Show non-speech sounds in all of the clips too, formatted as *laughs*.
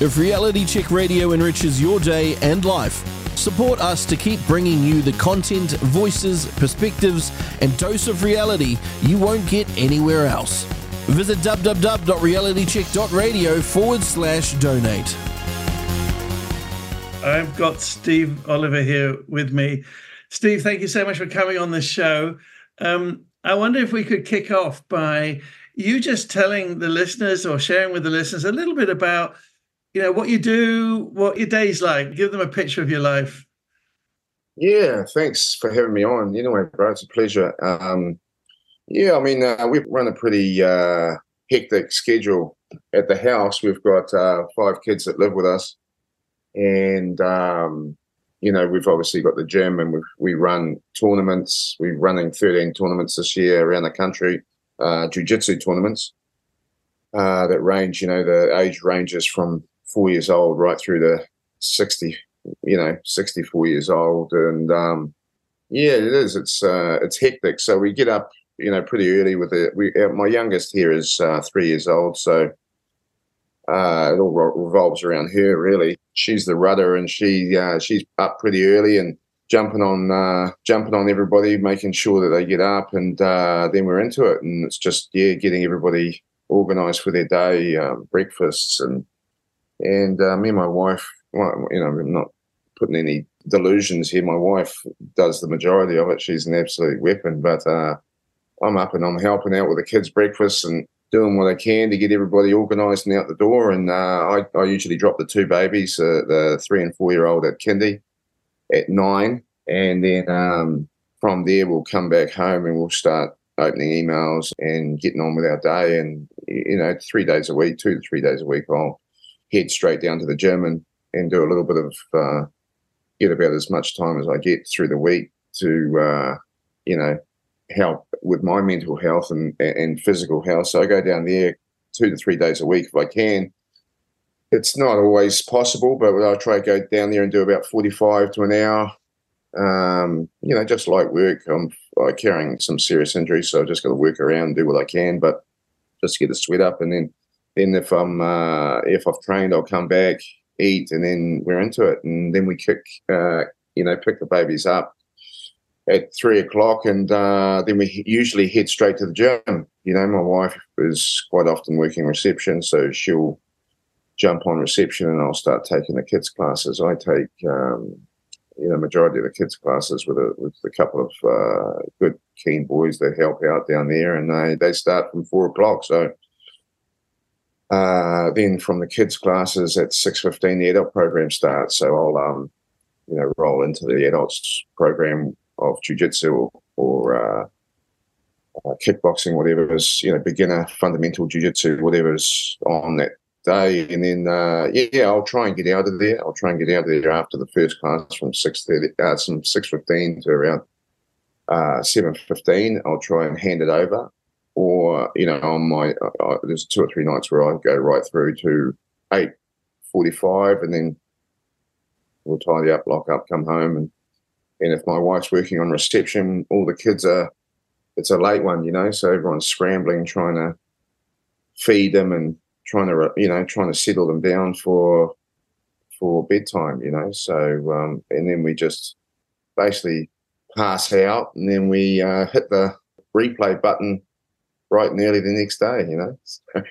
If Reality Check Radio enriches your day and life, support us to keep bringing you the content, voices, perspectives, and dose of reality you won't get anywhere else. Visit www.realitycheck.radio forward slash donate. I've got Steve Oliver here with me. Steve, thank you so much for coming on the show. Um, I wonder if we could kick off by you just telling the listeners or sharing with the listeners a little bit about you know what you do, what your day's like. Give them a picture of your life. Yeah, thanks for having me on. Anyway, bro, it's a pleasure. Um, yeah, I mean, uh, we run a pretty uh, hectic schedule at the house. We've got uh, five kids that live with us, and um, you know, we've obviously got the gym, and we we run tournaments. We're running thirteen tournaments this year around the country, uh, jiu-jitsu tournaments uh, that range. You know, the age ranges from four years old right through to 60, you know, 64 years old. And um, yeah, it is. It's uh, it's hectic. So we get up, you know, pretty early with it. We uh, my youngest here is uh, three years old, so uh, it all revolves around her. Really, she's the rudder, and she uh, she's up pretty early and jumping on uh, jumping on everybody, making sure that they get up, and uh, then we're into it. And it's just yeah, getting everybody organised for their day, um, breakfasts and and uh, me and my wife, well, you know, I'm not putting any delusions here. My wife does the majority of it. She's an absolute weapon. But uh, I'm up and I'm helping out with the kids' breakfast and doing what I can to get everybody organised and out the door. And uh, I, I, usually drop the two babies, uh, the three and four year old at kindy at nine. And then um, from there, we'll come back home and we'll start opening emails and getting on with our day. And, you know, three days a week, two to three days a week, I'll head straight down to the gym and, and do a little bit of uh, get about as much time as I get through the week to uh, you know help with my mental health and and physical health. So I go down there two to three days a week if I can. It's not always possible, but I try to go down there and do about forty-five to an hour. Um, you know, just like work. I'm uh, carrying some serious injuries, so I've just got to work around, do what I can, but just get the sweat up, and then then if I'm uh, if I've trained, I'll come back, eat, and then we're into it. And then we kick, uh, you know, pick the babies up at three o'clock, and uh, then we usually head straight to the gym. You know, my wife is quite often working reception, so she'll jump on reception, and I'll start taking the kids' classes. I take. Um, you know, majority of the kids' classes with a with a couple of uh, good keen boys that help out down there, and they they start from four o'clock. So uh, then from the kids' classes at six fifteen, the adult program starts. So I'll um, you know roll into the adults program of jujitsu or, or uh, uh, kickboxing, whatever is you know beginner fundamental jujitsu, whatever is on that day, and then uh, yeah, yeah, I'll try and get out of there. I'll try and get out of there after the first class from six thirty, uh, from six fifteen to around uh, seven fifteen. I'll try and hand it over, or you know, on my uh, uh, there's two or three nights where I go right through to eight forty-five, and then we'll tidy up, lock up, come home, and and if my wife's working on reception, all the kids are. It's a late one, you know, so everyone's scrambling, trying to feed them and trying to, you know, trying to settle them down for for bedtime, you know. So um, and then we just basically pass out, and then we uh, hit the replay button bright and early the next day. You know, *laughs*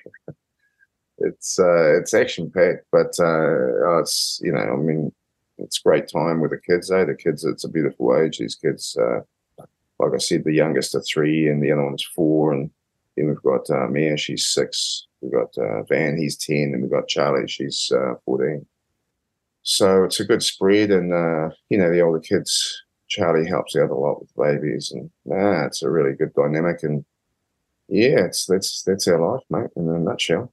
it's uh, it's action packed, but uh, it's you know, I mean, it's great time with the kids. Eh? The kids, it's a beautiful age. These kids, uh, like I said, the youngest are three, and the other one's four, and then we've got uh, Mia, she's six. We've got uh, Van, he's ten, and we've got Charlie, she's uh, fourteen. So it's a good spread, and uh, you know, the older kids. Charlie helps out a lot with babies, and it's a really good dynamic. And yeah, it's that's that's our life, mate, in a nutshell.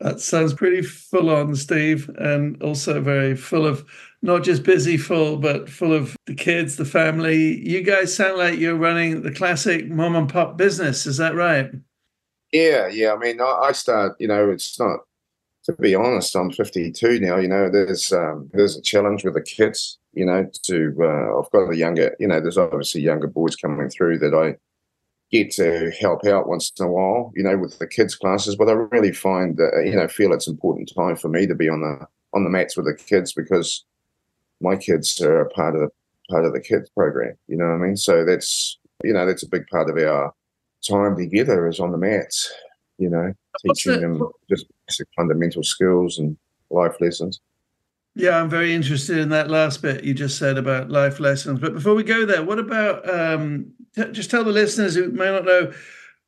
That sounds pretty full on, Steve, and also very full of not just busy full, but full of the kids, the family. You guys sound like you're running the classic mom and pop business. Is that right? Yeah, yeah. I mean, I, I start. You know, it's not. To be honest, I'm 52 now. You know, there's um, there's a challenge with the kids. You know, to uh, I've got a younger. You know, there's obviously younger boys coming through that I get to help out once in a while, you know, with the kids' classes. But I really find that uh, you know feel it's important time for me to be on the on the mats with the kids because my kids are a part of the part of the kids program. You know what I mean? So that's you know that's a big part of our time together is on the mats. You know, teaching them just basic fundamental skills and life lessons. Yeah, I'm very interested in that last bit you just said about life lessons. But before we go there, what about um, t- just tell the listeners who may not know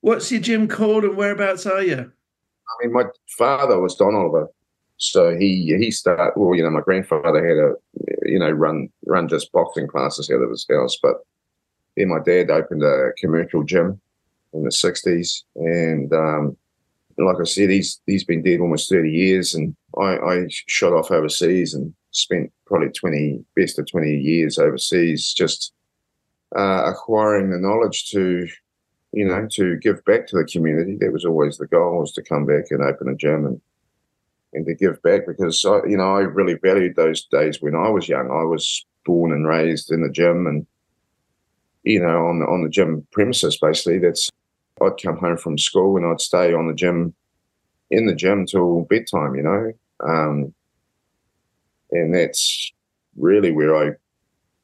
what's your gym called and whereabouts are you? I mean, my father was Don Oliver, so he he started. Well, you know, my grandfather had a you know run run just boxing classes out of his house, but then my dad opened a commercial gym in the '60s, and um, like I said, he's he's been dead almost 30 years, and I, I shot off overseas and spent probably 20 best of 20 years overseas, just uh, acquiring the knowledge to, you know, to give back to the community. That was always the goal, was to come back and open a gym and and to give back because I, you know I really valued those days when I was young. I was born and raised in the gym and you know on on the gym premises basically. That's I'd come home from school and I'd stay on the gym, in the gym till bedtime, you know. Um, and that's really where I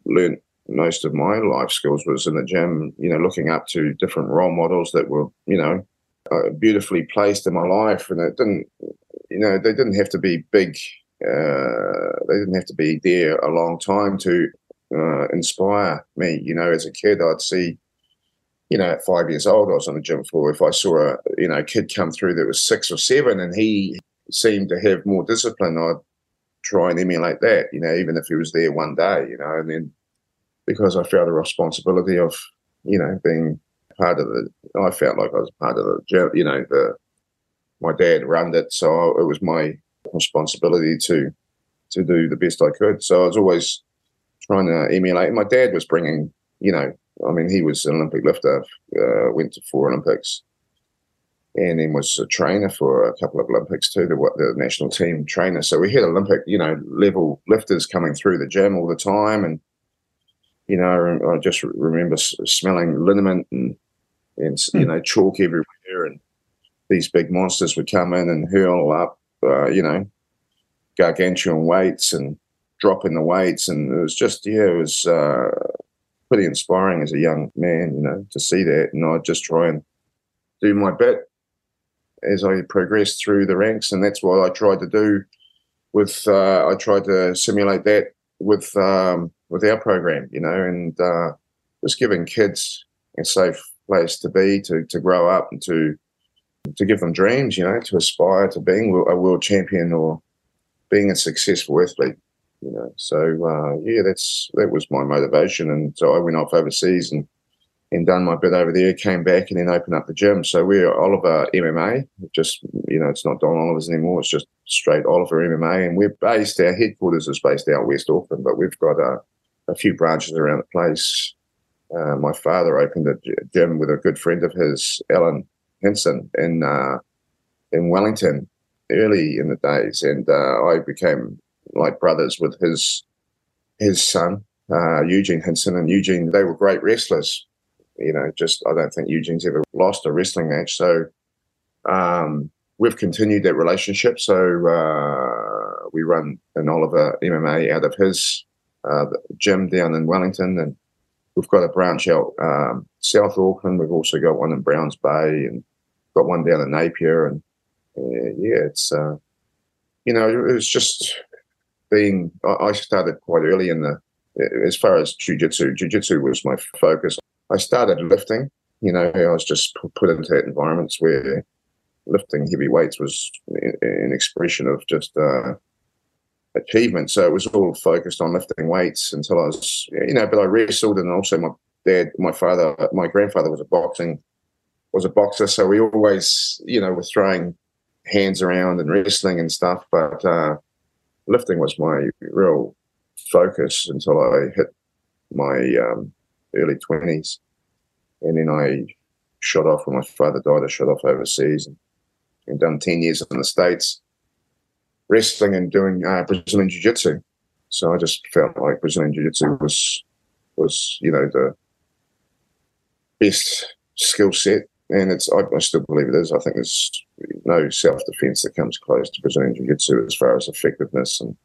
learned most of my life skills was in the gym, you know, looking up to different role models that were, you know, uh, beautifully placed in my life. And it didn't, you know, they didn't have to be big. Uh, they didn't have to be there a long time to uh, inspire me. You know, as a kid, I'd see you know, at five years old, I was on the gym floor. If I saw a, you know, kid come through that was six or seven and he seemed to have more discipline, I'd try and emulate that, you know, even if he was there one day, you know, and then because I felt a responsibility of, you know, being part of the, I felt like I was part of the gym, you know, the, my dad ran it. So it was my responsibility to, to do the best I could. So I was always trying to emulate. My dad was bringing, you know, I mean, he was an Olympic lifter, uh, went to four Olympics, and then was a trainer for a couple of Olympics too, the, the national team trainer. So we had Olympic, you know, level lifters coming through the gym all the time, and you know, I just remember smelling liniment and and you hmm. know chalk everywhere, and these big monsters would come in and hurl up, uh, you know, gargantuan weights and dropping the weights, and it was just yeah, it was. Uh, pretty inspiring as a young man, you know, to see that. And I just try and do my bit as I progress through the ranks, and that's what I tried to do. With uh, I tried to simulate that with um, with our program, you know, and uh, just giving kids a safe place to be, to to grow up, and to to give them dreams, you know, to aspire to being a world champion or being a successful athlete you know. So uh, yeah, that's that was my motivation, and so I went off overseas and and done my bit over there. Came back and then opened up the gym. So we're Oliver MMA. Just you know, it's not Don Oliver's anymore. It's just straight Oliver MMA, and we're based. Our headquarters is based out West Auckland, but we've got a, a few branches around the place. Uh, my father opened a gym with a good friend of his, Alan Henson, in uh, in Wellington early in the days, and uh, I became like brothers with his his son uh, Eugene Henson and Eugene. They were great wrestlers. You know, just I don't think Eugene's ever lost a wrestling match. So um, we've continued that relationship. So uh, we run an Oliver MMA out of his uh, gym down in Wellington, and we've got a branch out um, South Auckland. We've also got one in Browns Bay, and got one down in Napier. And yeah, it's uh, you know, it was just being, I started quite early in the, as far as jujitsu, jujitsu was my focus. I started lifting, you know, I was just put into environments where lifting heavy weights was an expression of just uh, achievement. So it was all focused on lifting weights until I was, you know, but I wrestled and also my dad, my father, my grandfather was a boxing, was a boxer. So we always, you know, were throwing hands around and wrestling and stuff. But, uh, lifting was my real focus until I hit my um, early 20s. And then I shot off when my father died. I shot off overseas and, and done 10 years in the States wrestling and doing uh, Brazilian Jiu Jitsu. So I just felt like Brazilian Jiu Jitsu was, was, you know, the best skill set, and it's I, I, still believe it is. I think there's no self defense that comes close to Brazilian Jiu Jitsu as far as effectiveness and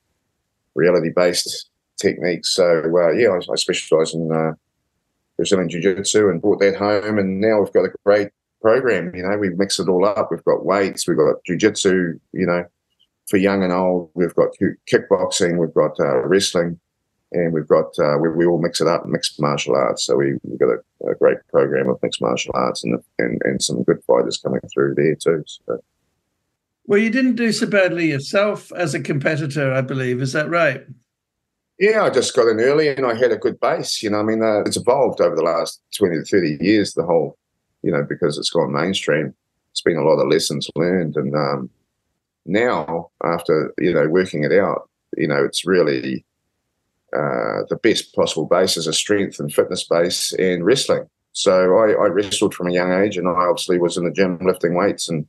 reality based techniques. So uh, yeah, I, I specialise in uh, Brazilian Jiu Jitsu and brought that home, and now we've got a great program. You know, we mix it all up. We've got weights, we've got Jiu Jitsu. You know, for young and old, we've got kickboxing, we've got uh, wrestling and we've got uh, we, we all mix it up, mixed martial arts. So we, we've got a, a great program of mixed martial arts and, and and some good fighters coming through there too. So. Well, you didn't do so badly yourself as a competitor, I believe. Is that right? Yeah, I just got in early and I had a good base. You know, I mean, uh, it's evolved over the last 20 to 30 years, the whole, you know, because it's gone mainstream. It's been a lot of lessons learned. And um, now, after, you know, working it out, you know, it's really uh, the best possible base as a strength and fitness base and wrestling. So I, I, wrestled from a young age, and I obviously was in the gym lifting weights and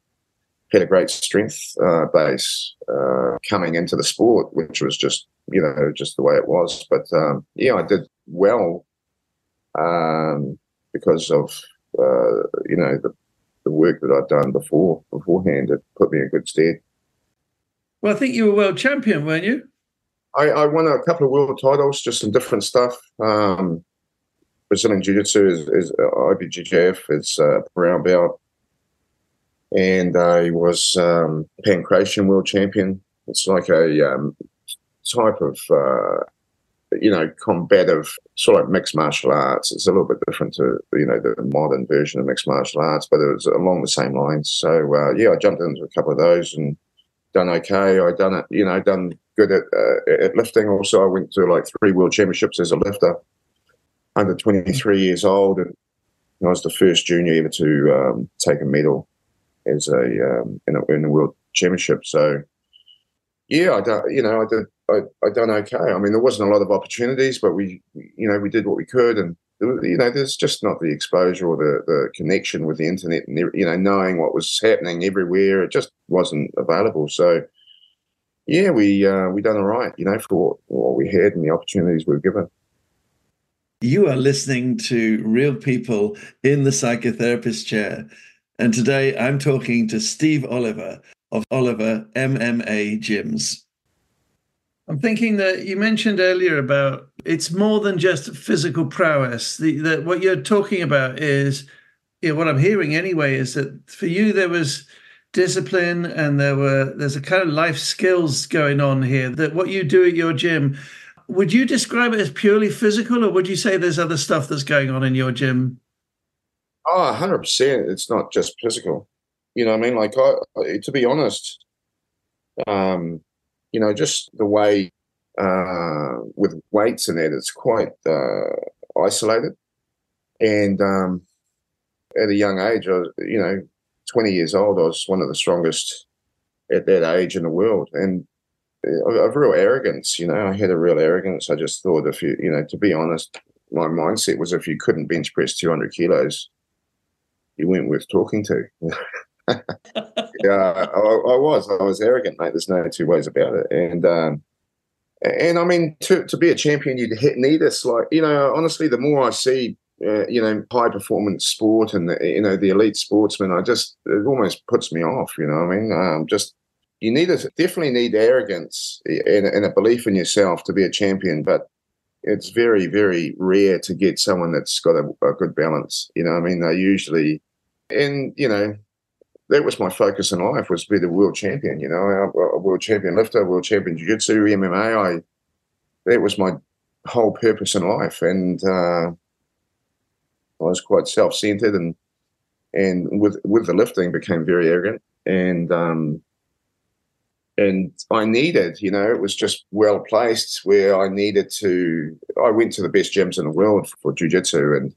had a great strength uh, base uh, coming into the sport, which was just you know just the way it was. But um, yeah, I did well um, because of uh, you know the, the work that I'd done before beforehand. It put me in good stead. Well, I think you were world champion, weren't you? I, I, won a couple of world titles, just some different stuff. Um, Brazilian Jiu Jitsu is, is uh, IBJJF, it's uh, brown belt. And I was um, Pancration world champion. It's like a um, type of, uh, you know, combative, sort of like mixed martial arts. It's a little bit different to, you know, the modern version of mixed martial arts, but it was along the same lines. So, uh, yeah, I jumped into a couple of those and done okay. I done it, you know, done good at uh, at lifting. Also, I went to like three world championships as a lifter, under 23 years old, and I was the first junior ever to um, take a medal as a um, in, a in world championship. So, yeah, I done, you know, I did, I, I done okay. I mean, there wasn't a lot of opportunities, but we, you know, we did what we could, and you know, there's just not the exposure or the, the connection with the internet and, you know, knowing what was happening everywhere. It just wasn't available. So, yeah, we uh, we done all right, you know, for what we had and the opportunities we were given. You are listening to real people in the psychotherapist chair. And today I'm talking to Steve Oliver of Oliver MMA Gyms. I'm thinking that you mentioned earlier about it's more than just physical prowess. The, the what you're talking about is, you know, what I'm hearing anyway is that for you there was discipline and there were there's a kind of life skills going on here. That what you do at your gym, would you describe it as purely physical, or would you say there's other stuff that's going on in your gym? Oh, 100%. It's not just physical. You know, I mean, like, I, to be honest, um, you know, just the way uh, with weights and that, it's quite uh, isolated. And um, at a young age, I you know, 20 years old, I was one of the strongest at that age in the world. And uh, of real arrogance, you know, I had a real arrogance. I just thought if you, you know, to be honest, my mindset was if you couldn't bench press 200 kilos, you weren't worth talking to. *laughs* yeah, I, I, was. I was arrogant, mate. There's no two ways about it. And um, and I mean, to to be a champion, you'd need us. Like you know, honestly, the more I see, uh, you know, high performance sport and the, you know the elite sportsmen, I just it almost puts me off. You know, I mean, um, just you need a definitely need arrogance and, and a belief in yourself to be a champion, but it's very very rare to get someone that's got a, a good balance. You know, I mean, they usually and you know that was my focus in life was to be the world champion. You know, a, world champion lifter, world champion jiu-jitsu, MMA. I that was my whole purpose in life, and uh, I was quite self-centered and and with with the lifting became very arrogant and um, and I needed, you know, it was just well placed where I needed to. I went to the best gyms in the world for jiu-jitsu and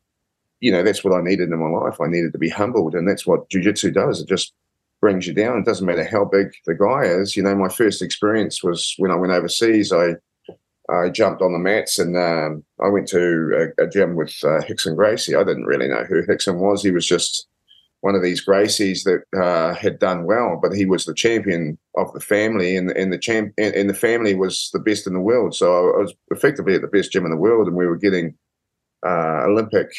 you know, that's what I needed in my life. I needed to be humbled, and that's what jujitsu does. It just brings you down. It doesn't matter how big the guy is. You know, my first experience was when I went overseas. I I jumped on the mats and um, I went to a, a gym with uh, Rickson Gracie. I didn't really know who Rickson was. He was just one of these Gracies that uh, had done well, but he was the champion of the family, and, and the champ and, and, the family was the best in the world. So I was effectively at the best gym in the world, and we were getting uh, Olympic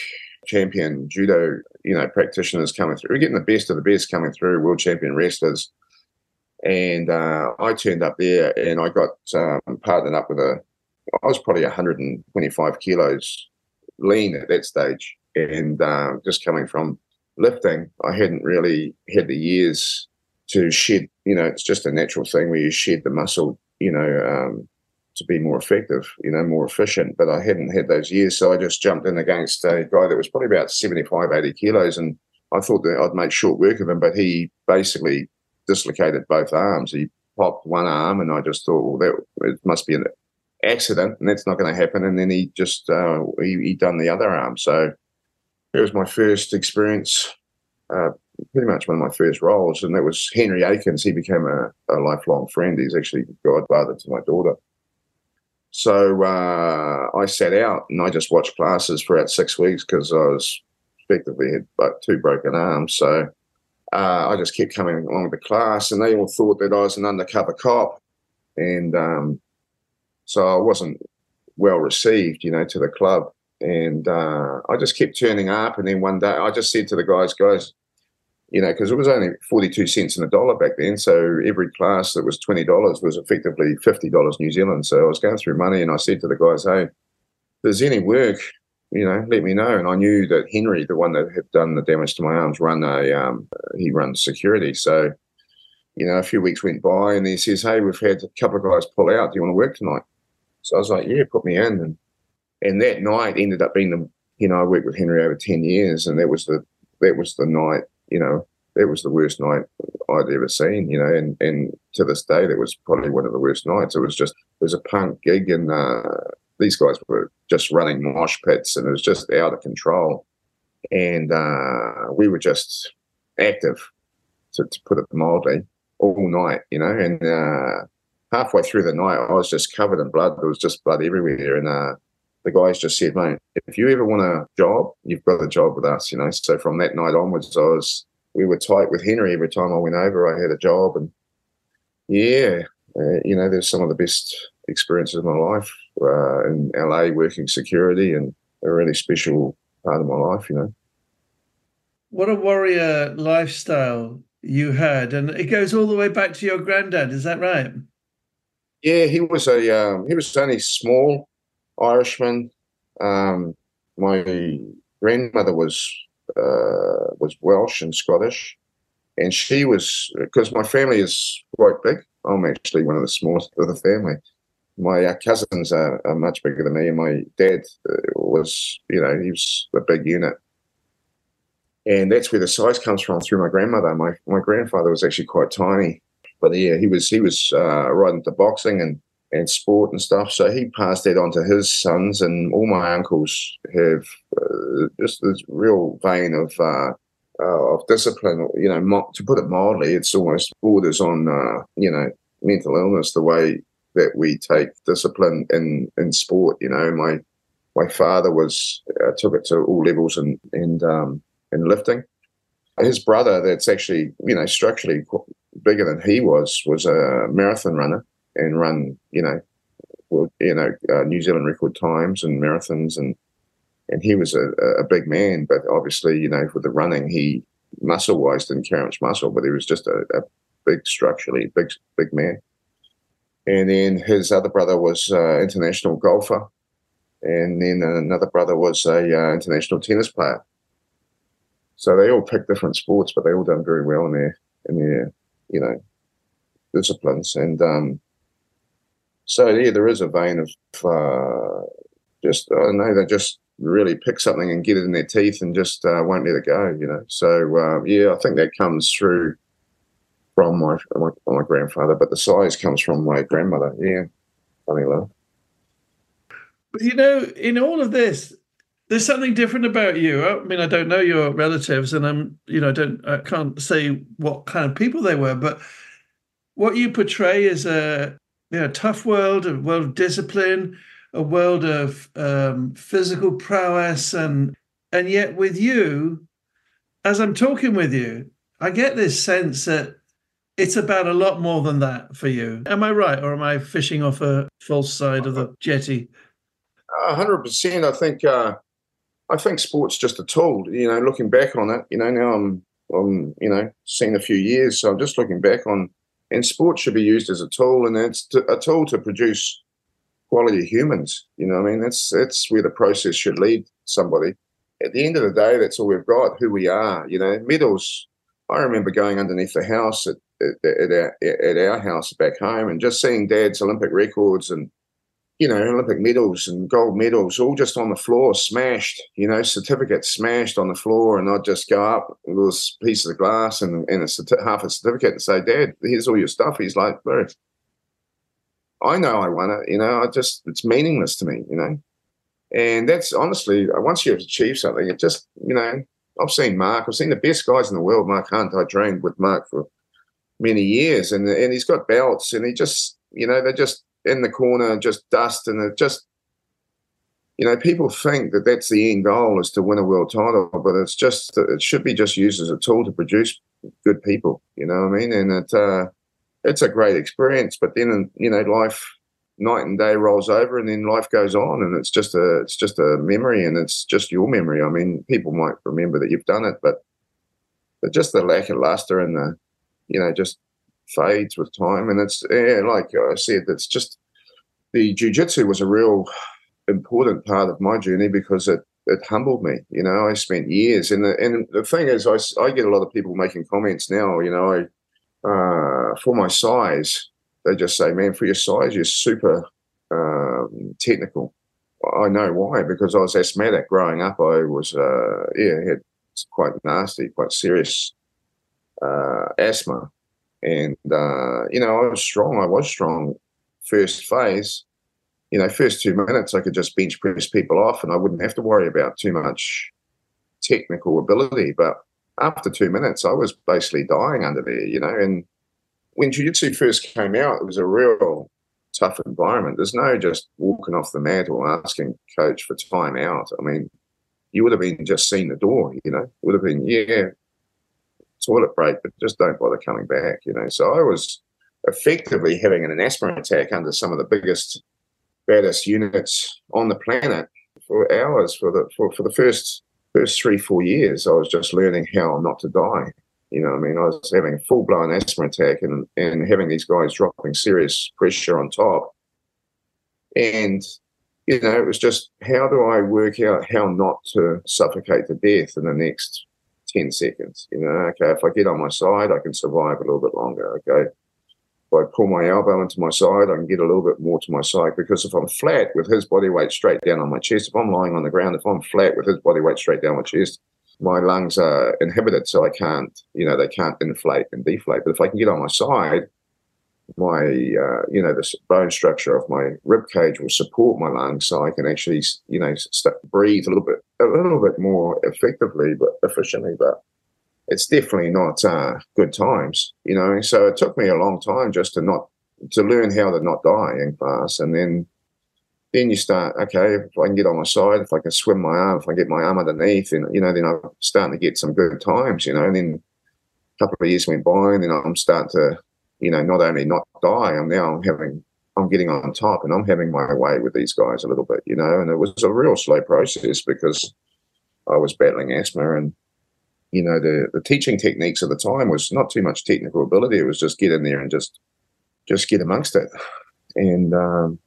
champion judo, you know, practitioners coming through. We're getting the best of the best coming through, world champion wrestlers. And uh, I turned up there and I got um, partnered up with a, I was probably 125 kilos lean at that stage. And uh, just coming from lifting, I hadn't really had the years to shed, you know, it's just a natural thing where you shed the muscle, you know, um, to be more effective, you know, more efficient. But I hadn't had those years. So I just jumped in against a guy that was probably about 75, 80 kilos. And I thought that I'd make short work of him, but he basically dislocated both arms. He popped one arm, and I just thought, well, that it must be an accident, and that's not going to happen. And then he just uh, he, he done the other arm. So it was my first experience, uh, pretty much one of my first roles, and that was Henry Akins. He became a, a lifelong friend. He's actually godfather to my daughter. So uh, I sat out and I just watched classes for about six weeks because I was effectively had like two broken arms. So uh, I just kept coming along with the class, and they all thought that I was an undercover cop, and um, so I wasn't well received, you know, to the club. And uh, I just kept turning up, and then one day I just said to the guys, guys, you know, because it was only 42 cents in a dollar back then. So every class that was $20 was effectively $50 New Zealand. So I was going through money and I said to the guys, hey, if there's any work, you know, let me know. And I knew that Henry, the one that had done the damage to my arms, run a, um, he runs security. So, you know, a few weeks went by and he says, hey, we've had a couple of guys pull out. Do you want to work tonight? So I was like, yeah, put me in. And, and that night ended up being the, you know, I worked with Henry over 10 years and that was the, that was the night you know, that was the worst night I'd ever seen, you know, and, and to this day, that was probably one of the worst nights. It was just, it was a punk gig and uh, these guys were just running mosh pits and it was just out of control. And uh, we were just active, to, to, put it mildly, all night, you know, and uh, halfway through the night, I was just covered in blood. There was just blood everywhere. And uh, the guys just said, mate, if you ever want a job, you've got a job with us, you know. So from that night onwards, I was we were tight with Henry. Every time I went over, I had a job, and yeah, uh, you know, there's some of the best experiences of my life uh, in LA working security, and a really special part of my life, you know. What a warrior lifestyle you had, and it goes all the way back to your granddad. Is that right? Yeah, he was a um, he was only small Irishman. Um, my grandmother was uh, was Welsh and Scottish, and she was because my family is quite big. I'm actually one of the smallest of the family. My uh, cousins are, are, much bigger than me, and my dad uh, was, you know, he was a big unit, and that's where the size comes from through my grandmother. My my grandfather was actually quite tiny, but yeah, he was he was uh, right into boxing and and sport and stuff. So he passed that on to his sons, and all my uncles have uh, just this real vein of uh, uh, of discipline. You know, mo- to put it mildly, it's almost borders on uh, you know mental illness. The way that we take discipline in in sport. You know, my my father was uh, took it to all levels and and um, in lifting. His brother, that's actually you know structurally bigger than he was, was a marathon runner and run, you know, you know, uh, New Zealand record times and marathons, and and he was a, a big man, but obviously, you know, with the running, he muscle wise didn't carry much muscle, but he was just a, a big structurally big big man. And then his other brother was uh, international golfer, and then another brother was a uh, international tennis player. So they all picked different sports, but they all done very well in their in their you know disciplines. And um, so yeah, there is a vein of uh, just I don't know they just really pick something and get it in their teeth and just uh, won't let it go. You know, so uh, yeah, I think that comes through from my, my, my grandfather, but the size comes from my grandmother. Yeah, funny enough. But you know, in all of this, there's something different about you. I mean, I don't know your relatives, and I'm, you know, I don't, I can't say what kind of people they were, but what you portray is a you know, tough world, a world of discipline, a world of um, physical prowess, and and yet with you, as I'm talking with you, I get this sense that it's about a lot more than that for you. Am I right, or am I fishing off a false side of the jetty? hundred percent. I think uh, I think sport's just a tool. You know, looking back on it, you know, now I'm, I'm, you know, seen a few years, so I'm just looking back on, and sport should be used as a tool, and it's to, a tool to produce quality humans. You know, I mean, that's that's where the process should lead somebody. At the end of the day, that's all we've got. Who we are. You know, medals. I remember going underneath the house at at, at, our, at our house back home and just seeing Dad's Olympic records and you know, Olympic medals and gold medals all just on the floor, smashed, you know, certificates smashed on the floor. And I'd just go up with those pieces of glass and, and a, half a certificate and say, Dad, here's all your stuff. He's like, I know I won it, you know, I just, it's meaningless to me, you know. And that's honestly, once you've achieved something, it just, you know, I've seen Mark, I've seen the best guys in the world. Mark Hunt, I trained with Mark for many years and, and he's got belts and he just, you know, they just, in the corner, just dust, and it just, you know, people think that that's the end goal is to win a world title, but it's just it should be just used as a tool to produce good people. You know what I mean? And it uh, it's a great experience, but then you know, life night and day rolls over, and then life goes on, and it's just a it's just a memory, and it's just your memory. I mean, people might remember that you've done it, but but just the lack of luster and the you know just fades with time. And it's yeah, like I said, it's just the jujitsu was a real important part of my journey because it it humbled me. You know, I spent years, and the and the thing is, I, I get a lot of people making comments now. You know, I uh, for my size, they just say, "Man, for your size, you're super um, technical." I know why because I was asthmatic growing up. I was uh, yeah, had quite nasty, quite serious uh, asthma, and, uh, you know, I was strong. I was strong first phase. You know, first two minutes, I could just bench press people off and I wouldn't have to worry about too much technical ability. But after two minutes, I was basically dying under there, you know. And when Jiu Jitsu first came out, it was a real tough environment. There's no just walking off the mat or asking coach for time out. I mean, you would have been just seen the door, you know, would have been, yeah, toilet break, but just don't bother coming back, you know. So I was effectively having an asthma attack under some of the biggest, baddest units on the planet for hours for the for, for the first first three, four years. I was just learning how not to die. You know, I mean, I was having a full blown asthma attack and and having these guys dropping serious pressure on top. And you know, it was just how do I work out how not to suffocate to death in the next 10 seconds. You know, okay, if I get on my side, I can survive a little bit longer. Okay. If I pull my elbow into my side, I can get a little bit more to my side because if I'm flat with his body weight straight down on my chest, if I'm lying on the ground, if I'm flat with his body weight straight down my chest, my lungs are inhibited, so I can't, you know, they can't inflate and deflate. But if I can get on my side, my uh, you know the bone structure of my rib cage will support my lungs, so I can actually you know st- breathe a little bit a little bit more effectively, but efficiently. But it's definitely not uh, good times, you know. So it took me a long time just to not to learn how to not die in class, and then then you start okay if I can get on my side, if I can swim my arm, if I get my arm underneath, and you know then I'm starting to get some good times, you know. And then a couple of years went by, and then I'm starting to you know, not only not die, I'm now I'm having, I'm getting on top and I'm having my way with these guys a little bit, you know, and it was a real slow process because I was battling asthma and, you know, the, the teaching techniques at the time was not too much technical ability. It was just get in there and just, just get amongst it. And, um,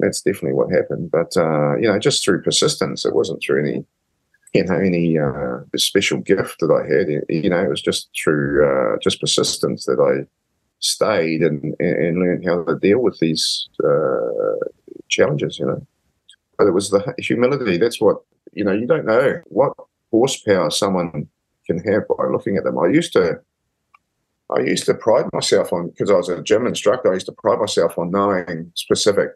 that's definitely what happened. But, uh, you know, just through persistence, it wasn't through any, you know, any uh, special gift that I had. You know, it was just through uh, just persistence that I stayed and, and learned how to deal with these uh, challenges, you know. But it was the humility. That's what, you know, you don't know what horsepower someone can have by looking at them. I used to, I used to pride myself on, because I was a gym instructor, I used to pride myself on knowing specific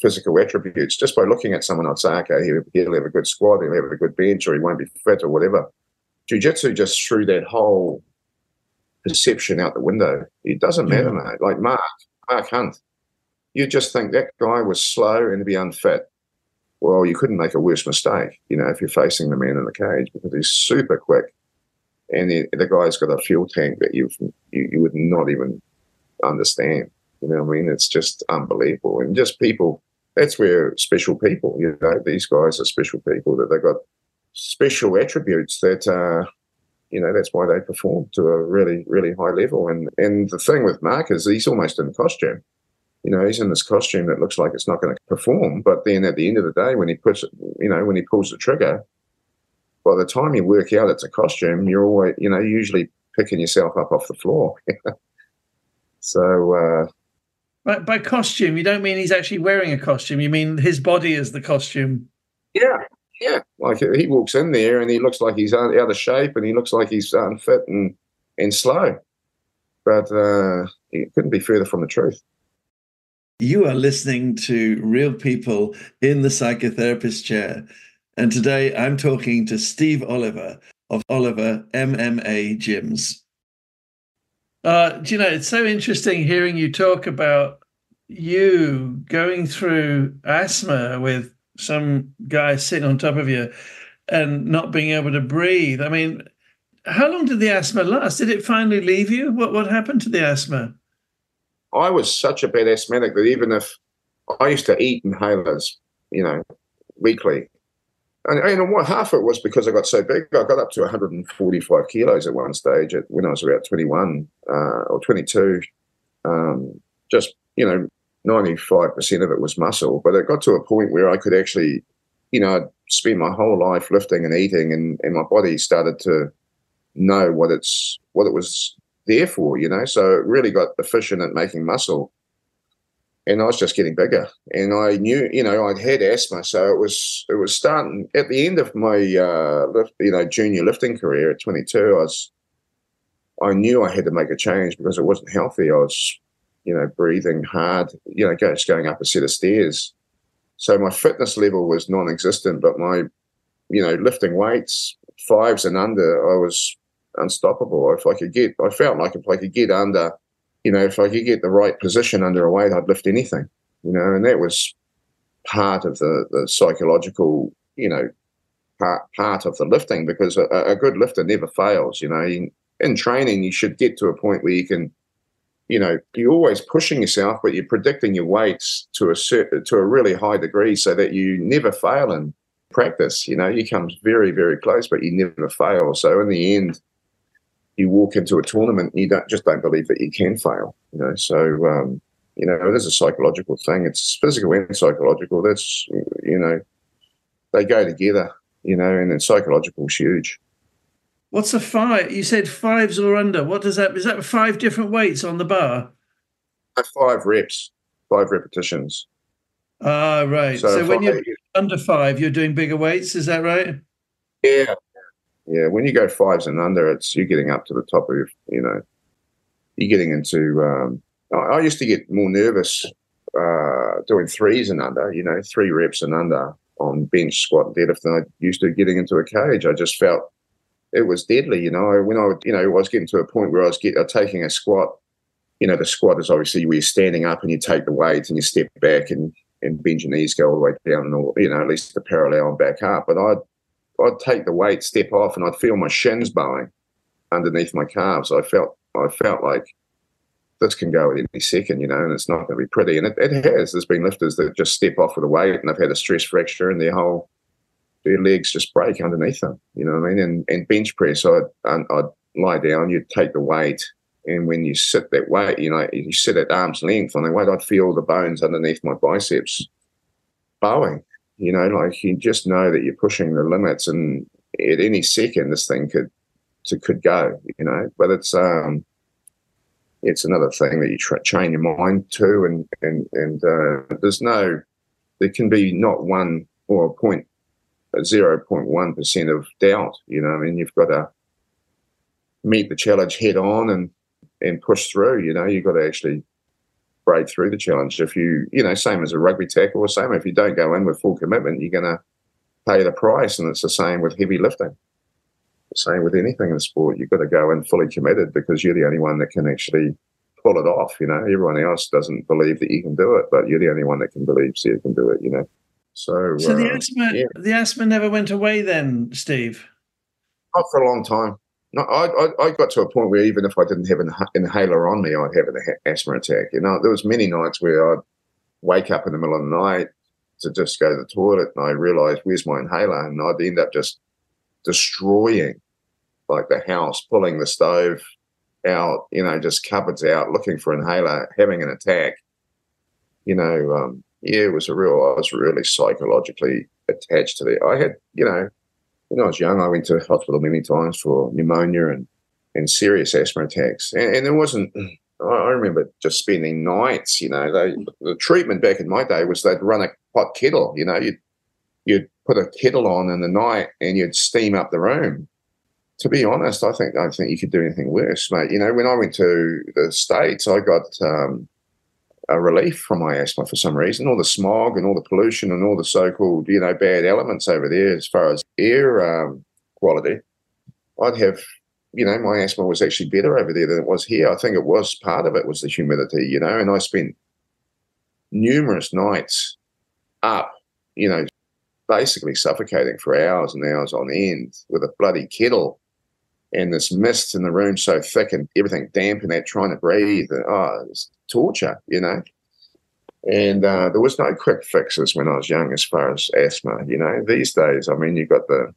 physical attributes. Just by looking at someone, I'd say, okay, he'll have a good squat, he'll have a good bench, or he won't be fit, or whatever. Jiu Jitsu just threw that whole perception out the window. It doesn't matter, yeah. mate. Like Mark, Mark Hunt, you just think that guy was slow and to be unfit. Well, you couldn't make a worse mistake, you know, if you're facing the man in the cage because he's super quick, and the, the guy's got a fuel tank that you you you would not even understand. You know, I mean, it's just unbelievable, and just people. That's where special people, you know, these guys are special people that they've got special attributes that uh, you know that's why they perform to a really really high level. And and the thing with Mark is he's almost in costume. You know, he's in this costume that looks like it's not going to perform, but then at the end of the day, when he puts, you know, when he pulls the trigger, by the time you work out it's a costume, you're always, you know, usually picking yourself up off the floor. *laughs* so, uh, by, by costume, you don't mean he's actually wearing a costume. You mean his body is the costume. Yeah, yeah. Like he walks in there and he looks like he's out of shape and he looks like he's unfit and and slow. But uh, it couldn't be further from the truth. You are listening to real people in the psychotherapist chair. And today I'm talking to Steve Oliver of Oliver MMA Gyms. Uh, do you know, it's so interesting hearing you talk about you going through asthma with some guy sitting on top of you and not being able to breathe. I mean, how long did the asthma last? Did it finally leave you? What what happened to the asthma? I was such a bad asthmatic that even if I used to eat inhalers, you know, weekly, and, and what half of it was because I got so big. I got up to 145 kilos at one stage at, when I was about 21 uh, or 22. Um, just you know, 95% of it was muscle, but it got to a point where I could actually, you know, I'd spend my whole life lifting and eating, and, and my body started to know what it's what it was there for, you know. So it really got efficient at making muscle and I was just getting bigger. And I knew, you know, I'd had asthma, so it was it was starting at the end of my uh, lift, you know junior lifting career at 22. I was, I knew I had to make a change because it wasn't healthy. I was, you know, breathing hard, you know, just going up a set of stairs. So my fitness level was non-existent, but my, you know, lifting weights fives and under, I was unstoppable. If I could get, I felt like if I could get under you know, if I could get the right position under a weight, I'd lift anything, you know, and that was part of the, the psychological, you know, part, part of the lifting because a, a good lifter never fails, you know. In, in training, you should get to a point where you can, you know, you're always pushing yourself, but you're predicting your weights to a certain, to a really high degree so that you never fail in practice. You know, you come very, very close, but you never fail. So in the end, you walk into a tournament you don't just don't believe that you can fail. You know, so um, you know it is a psychological thing. It's physical and psychological. That's you know they go together. You know, and then psychological is huge. What's a five? You said fives or under. What does that? Is that five different weights on the bar? Five reps, five repetitions. Ah, right. So, so when you're under five, you're doing bigger weights. Is that right? Yeah, yeah, when you go fives and under, it's you're getting up to the top of your, you know, you're getting into. Um, I, I used to get more nervous uh, doing threes and under, you know, three reps and under on bench, squat, and deadlift than I used to getting into a cage. I just felt it was deadly, you know. When I, would, you know, I was getting to a point where I was get, uh, taking a squat. You know, the squat is obviously where you're standing up and you take the weight and you step back and and bend your knees, go all the way down and all, you know, at least the parallel and back up. But I'd I'd take the weight, step off, and I'd feel my shins bowing underneath my calves. I felt I felt like this can go at any second, you know, and it's not going to be pretty. And it, it has. There's been lifters that just step off with a weight and they've had a stress fracture and their whole their legs just break underneath them. You know what I mean? And and bench press, I'd I'd lie down, you'd take the weight, and when you sit that weight, you know, you sit at arm's length on the weight, I'd feel the bones underneath my biceps bowing. You know, like you just know that you're pushing the limits, and at any second, this thing could could go. You know, but it's um, it's another thing that you tra- train your mind to, and and and uh, there's no, there can be not one or a point, zero point one percent of doubt. You know, I mean, you've got to meet the challenge head on and and push through. You know, you've got to actually break through the challenge. If you, you know, same as a rugby tackle, or same if you don't go in with full commitment, you're going to pay the price. And it's the same with heavy lifting. The same with anything in sport. You've got to go in fully committed because you're the only one that can actually pull it off. You know, everyone else doesn't believe that you can do it, but you're the only one that can believe so you can do it. You know. So, so the uh, asthma, yeah. the asthma never went away then, Steve. Not for a long time. No, I, I, I, got to a point where even if I didn't have an inhaler on me, I'd have an asthma attack. You know, there was many nights where I'd wake up in the middle of the night to just go to the toilet, and I realised where's my inhaler, and I'd end up just destroying like the house, pulling the stove out, you know, just cupboards out, looking for inhaler, having an attack. You know, um, yeah, it was a real. I was really psychologically attached to it. I had, you know, when I was young, I went to hospital many times for pneumonia and and serious asthma attacks, and, and it wasn't. *clears throat* I remember just spending nights. You know, they, the treatment back in my day was they'd run a hot kettle. You know, you'd you'd put a kettle on in the night and you'd steam up the room to be honest, I think I think you could do anything worse, mate. You know, when I went to the states, I got um, a relief from my asthma for some reason. All the smog and all the pollution and all the so-called you know bad elements over there, as far as air um, quality, I'd have you know my asthma was actually better over there than it was here. I think it was part of it was the humidity, you know, and I spent numerous nights up, you know, basically suffocating for hours and hours on end with a bloody kettle and this mist in the room so thick and everything damp and that trying to breathe. And, oh, it's torture, you know. And uh, there was no quick fixes when I was young as far as asthma, you know. These days, I mean, you've got the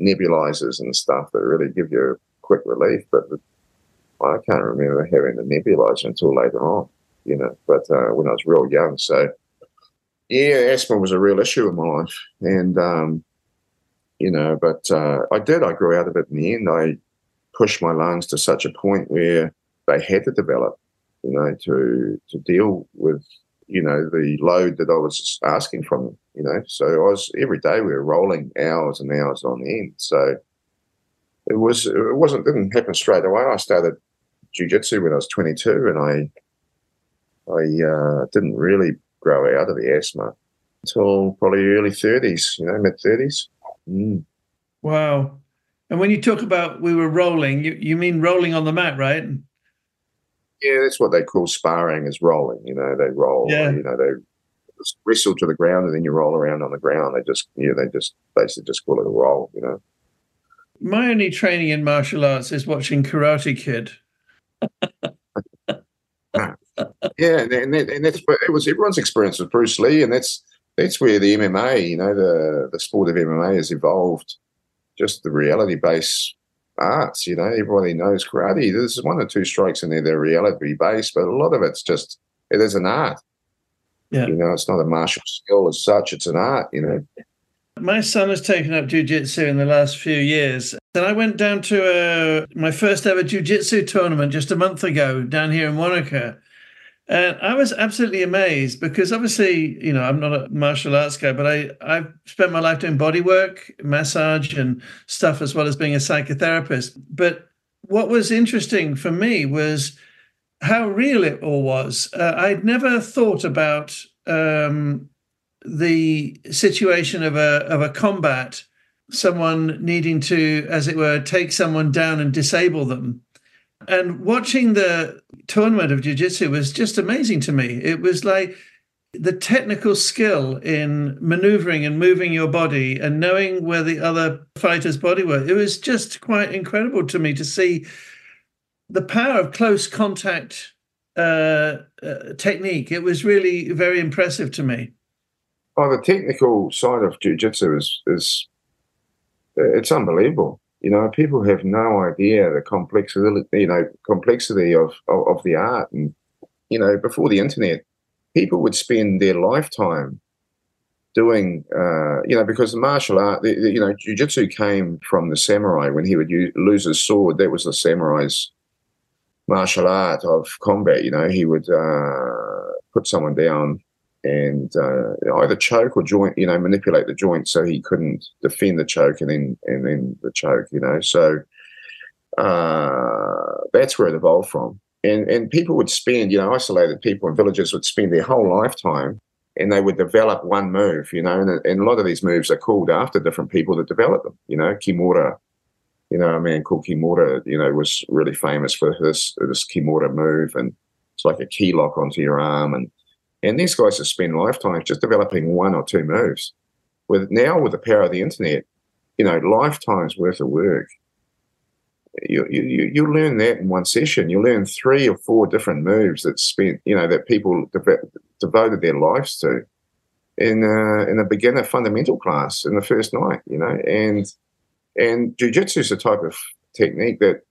nebulizers and stuff that really give you quick relief, but the, I can't remember having the nebulizer until later on, you know, but uh, when I was real young. So, yeah, asthma was a real issue in my life. And, um, you know, but uh, I did. I grew out of it in the end. I pushed my lungs to such a point where they had to develop, you know, to to deal with, you know, the load that I was asking from them. You know, so I was every day we were rolling hours and hours on end. So it was it wasn't didn't happen straight away. I started jujitsu when I was 22, and I I uh, didn't really grow out of the asthma until probably early 30s, you know, mid 30s. Mm. Wow. And when you talk about we were rolling, you, you mean rolling on the mat, right? Yeah, that's what they call sparring is rolling. You know, they roll, yeah. you know, they wrestle to the ground and then you roll around on the ground. They just, yeah, they just basically just call it a roll, you know. My only training in martial arts is watching Karate Kid. *laughs* yeah, and, and, and that's it was everyone's experience with Bruce Lee, and that's that's where the MMA, you know, the the sport of MMA has evolved. Just the reality based arts, you know, everybody knows karate. There's one or two strikes in there that are reality based, but a lot of it's just it is an art. Yeah. You know, it's not a martial skill as such, it's an art, you know. My son has taken up jujitsu in the last few years. And I went down to uh, my first ever jujitsu tournament just a month ago down here in Wanaka. And I was absolutely amazed because obviously, you know, I'm not a martial arts guy, but I, I've spent my life doing body work, massage, and stuff, as well as being a psychotherapist. But what was interesting for me was how real it all was. Uh, I'd never thought about um, the situation of a of a combat, someone needing to, as it were, take someone down and disable them and watching the tournament of jiu-jitsu was just amazing to me. It was like the technical skill in maneuvering and moving your body and knowing where the other fighter's body were. It was just quite incredible to me to see the power of close contact uh, uh, technique. It was really very impressive to me. Oh, the technical side of jiu-jitsu is is it's unbelievable. You know, people have no idea the complexity, you know, complexity of, of, of the art. And you know, before the internet, people would spend their lifetime doing, uh, you know, because the martial art, the, the, you know, jujitsu came from the samurai when he would use, lose his sword. That was the samurai's martial art of combat. You know, he would uh, put someone down and uh, either choke or joint, you know, manipulate the joint so he couldn't defend the choke and then and then the choke, you know. So uh, that's where it evolved from. And and people would spend, you know, isolated people and villages would spend their whole lifetime and they would develop one move, you know, and, and a lot of these moves are called after different people that develop them, you know, Kimura. You know, a man called Kimura, you know, was really famous for this this Kimura move, and it's like a key lock onto your arm, and and these guys have spent lifetimes just developing one or two moves. With now with the power of the internet, you know, lifetimes worth of work. You, you you learn that in one session. You learn three or four different moves that spent you know that people de- devoted their lives to in uh, in a beginner fundamental class in the first night. You know, and And jujitsu is a type of technique that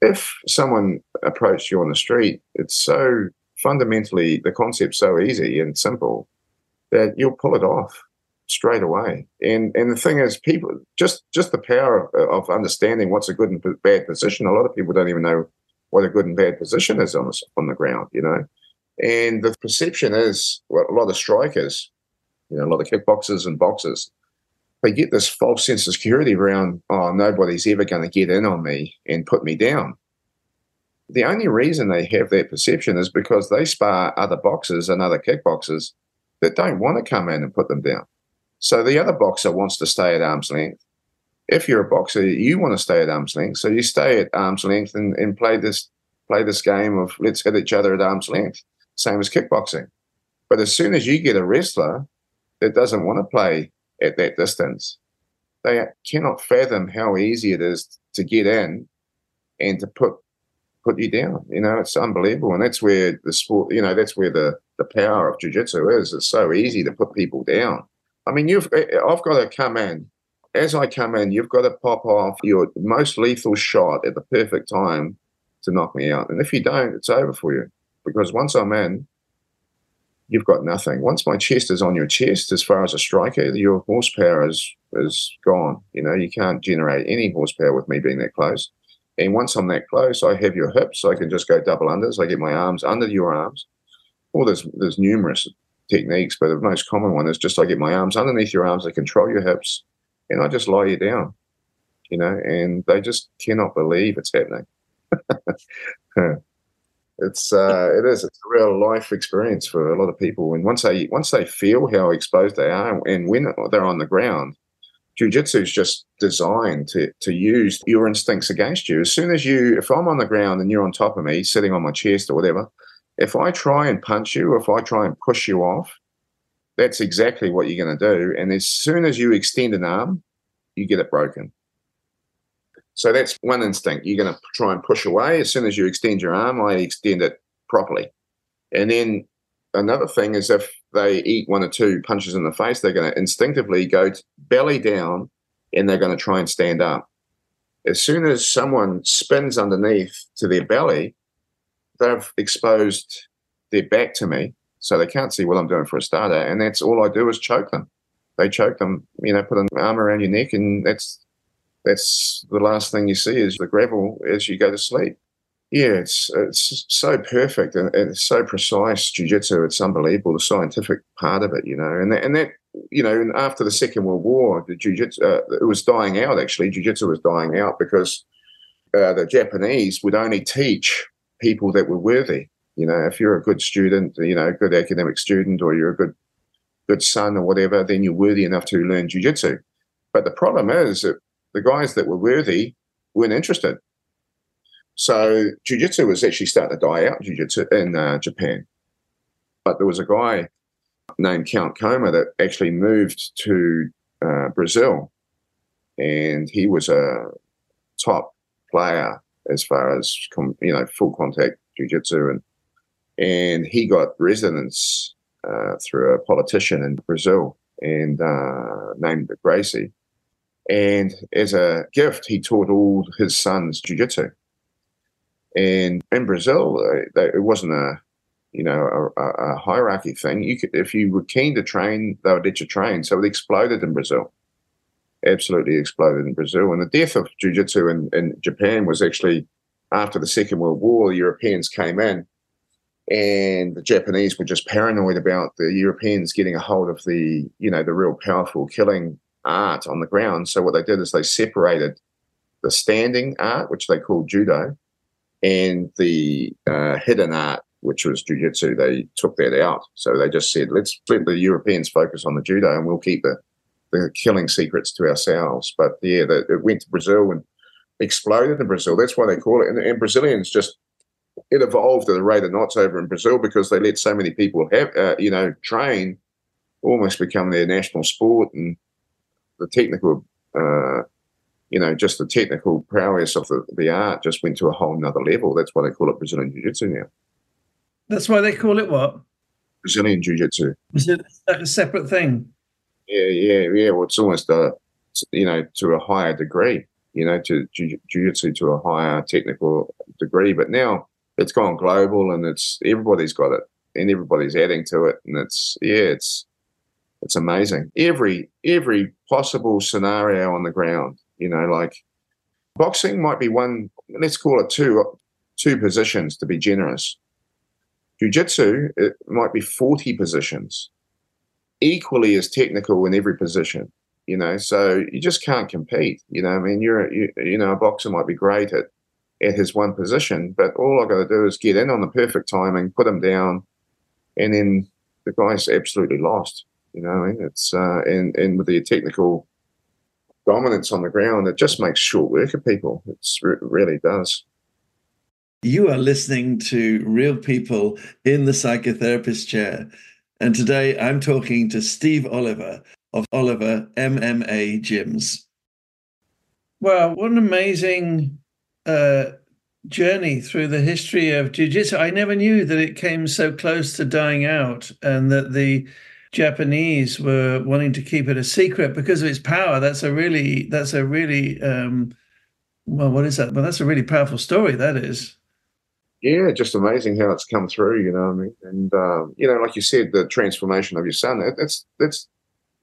if someone approached you on the street, it's so fundamentally the concept's so easy and simple that you'll pull it off straight away. And and the thing is, people just just the power of, of understanding what's a good and bad position. A lot of people don't even know what a good and bad position is on the, on the ground. You know, and the perception is well, a lot of strikers, you know, a lot of kickboxers and boxers, they get this false sense of security around, oh, nobody's ever going to get in on me and put me down. The only reason they have that perception is because they spar other boxers and other kickboxers that don't want to come in and put them down. So the other boxer wants to stay at arm's length. If you're a boxer, you want to stay at arm's length. So you stay at arm's length and, and play this play this game of let's hit each other at arm's length, same as kickboxing. But as soon as you get a wrestler that doesn't want to play at that distance, they cannot fathom how easy it is to get in and to put put you down. You know, it's unbelievable, and that's where the sport. You know, that's where the the power of jiu-jitsu is. It's so easy to put people down. I mean, you've eh, eh, I've got to come in. As I come in, you've got to pop off your most lethal shot at the perfect time to knock me out. And if you don't, it's over for you. Because once I'm in, you've got nothing. Once my chest is on your chest, as far as a striker, your horsepower is is gone. You know, you can't generate any horsepower with me being that close. And once I'm that close, I have your hips. I can just go double unders. I get my arms under your arms. Well, there's there's numerous techniques, but the most common one is just I get my arms underneath your arms, I control your hips, and I just lie you down. You know, and they just cannot believe it's happening. *laughs* it's uh, it is it's a real life experience for a lot of people, and once they once they feel how exposed they are, and when they're on the ground, Jiu-jitsu is just designed to to use your instincts against you. As soon as you, if I'm on the ground and you're on top of me, sitting on my chest or whatever, if I try and punch you, if I try and push you off, that's exactly what you're going to do. And as soon as you extend an arm, you get it broken. So that's one instinct. You're going to try and push away. As soon as you extend your arm, I extend it properly. And then another thing is if they eat one or two punches in the face, they're going to instinctively go belly down and they're going to try and stand up. As soon as someone spins underneath to their belly, they've exposed their back to me, so they can't see what I'm doing for a starter. And that's all I do is choke them. They choke them, you know, put an arm around your neck, and that's that's the last thing you see is the gravel as you go to sleep. Yeah, it's it's so perfect and, and it's so precise jujitsu. It's unbelievable the scientific part of it, you know, and that, and that you know, after the Second World War, the jujitsu uh, it was dying out. Actually, jujitsu was dying out because uh, the Japanese would only teach people that were worthy. You know, if you're a good student, you know, good academic student, or you're a good good son or whatever, then you're worthy enough to learn jujitsu. But the problem is that the guys that were worthy weren't interested. So jujitsu was actually starting to die out jiu-jitsu in uh, Japan. But there was a guy named Count Koma that actually moved to uh, Brazil, and he was a top player as far as you know full contact jiu-jitsu and and he got residence uh, through a politician in Brazil and uh, named Gracie. And as a gift, he taught all his sons jiu-jitsu. And in Brazil, uh, it wasn't a you know a, a, hierarchy thing. You could, if you were keen to train, they would let you train. So it exploded in Brazil absolutely exploded in Brazil. And the death of jiu-jitsu in, in Japan was actually after the Second World War, the Europeans came in and the Japanese were just paranoid about the Europeans getting a hold of the, you know, the real powerful killing art on the ground. So what they did is they separated the standing art, which they called judo, and the uh, hidden art, which was jiu-jitsu. They took that out. So they just said, let's let the Europeans focus on the judo and we'll keep the the killing secrets to ourselves. But yeah, the, it went to Brazil and exploded in Brazil. That's why they call it. And, and, Brazilians just it evolved at a rate of knots over in Brazil because they let so many people have uh, you know train, almost become their national sport, and the technical. Uh, you know, just the technical prowess of the, the art just went to a whole nother level. That's why they call it Brazilian Jiu Jitsu now. That's why they call it what? Brazilian Jiu Jitsu. Is it like a separate thing? Yeah, yeah, yeah. Well, it's almost a you know, to a higher degree, you know, to jiu-jitsu to a higher technical degree. But now it's gone global and it's everybody's got it and everybody's adding to it. And it's, yeah, it's, it's amazing. Every, every possible scenario on the ground, you know, like boxing might be one, let's call it two, two positions to be generous. Jiu-jitsu, it might be 40 positions, equally as technical in every position you know so you just can't compete you know i mean you're you, you know a boxer might be great at at his one position but all i got to do is get in on the perfect timing put him down and then the guy's absolutely lost you know I mean? it's uh and and with the technical dominance on the ground it just makes short work of people it really does you are listening to real people in the psychotherapist chair and today i'm talking to steve oliver of Oliver MMA Gyms. Well, what an amazing uh, journey through the history of jiu-jitsu. I never knew that it came so close to dying out and that the Japanese were wanting to keep it a secret because of its power. That's a really that's a really um, well, what is that? Well, that's a really powerful story. That is. Yeah, just amazing how it's come through. You know, I mean, and um, you know, like you said, the transformation of your son. That's that's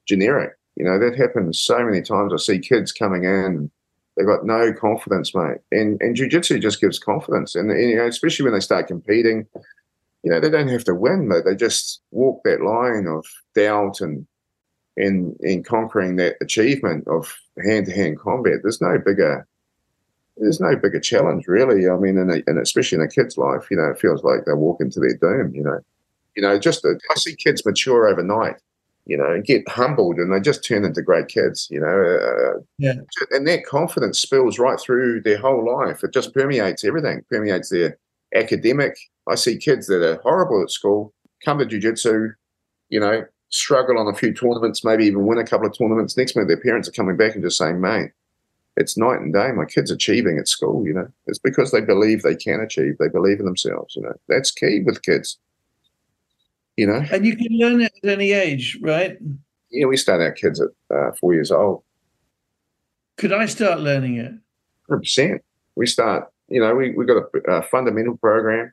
generic. You know, that happens so many times. I see kids coming in, they've got no confidence, mate. And and jujitsu just gives confidence. And, and, you know, especially when they start competing, you know, they don't have to win, but they just walk that line of doubt and in in conquering that achievement of hand to hand combat. There's no bigger there's no bigger challenge really. I mean, and, and especially in a kid's life, you know, it feels like they walk into their doom. You know, you know, just uh, I see kids mature overnight you know, get humbled and they just turn into great kids, you know. Uh, yeah. And that confidence spills right through their whole life. It just permeates everything, permeates their academic. I see kids that are horrible at school come to jiu-jitsu, you know, struggle on a few tournaments, maybe even win a couple of tournaments. Next minute, their parents are coming back and just saying, mate, it's night and day. My kid's achieving at school, you know. It's because they believe they can achieve. They believe in themselves, you know. That's key with kids you know. And you can learn it at any age, right? Yeah, we start our kids at uh, four years old. Could I start learning it? 100%. We start, you know, we, we've got a, a fundamental program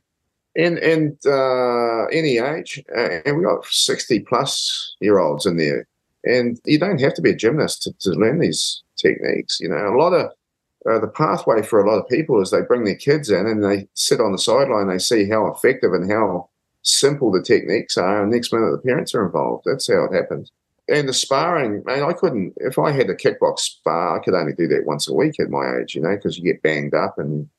and and uh, any age, uh, and we got 60 plus year olds in there. And you don't have to be a gymnast to, to learn these techniques. You know, a lot of uh, the pathway for a lot of people is they bring their kids in and they sit on the sideline, they see how effective and how simple the techniques are, and next minute the parents are involved. That's how it happens. And the sparring, man, I couldn't. If I had a kickbox spar, I could only do that once a week at my age, you know, because you get banged up. And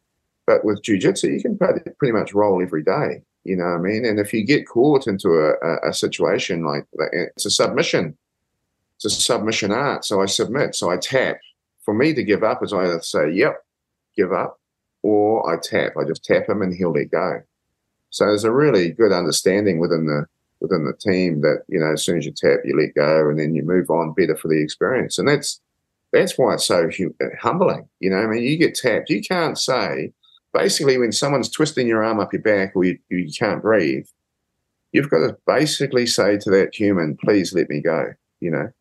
but with jujitsu, you can pretty much roll every day. You know what I mean? And if you get caught into a, a, a situation like that, it's a submission. It's a submission art. So I submit. So I tap. For me to give up is either say, "Yep, give up," or I tap. I just tap him and he'll let go. So there's a really good understanding within the within the team that you know as soon as you tap, you let go, and then you move on better for the experience. And that's that's why it's so humbling. You know, I mean, you get tapped, you can't say basically when someone's twisting your arm up your back or you, you can't breathe, you've got to basically say to that human, "Please let me go." You know,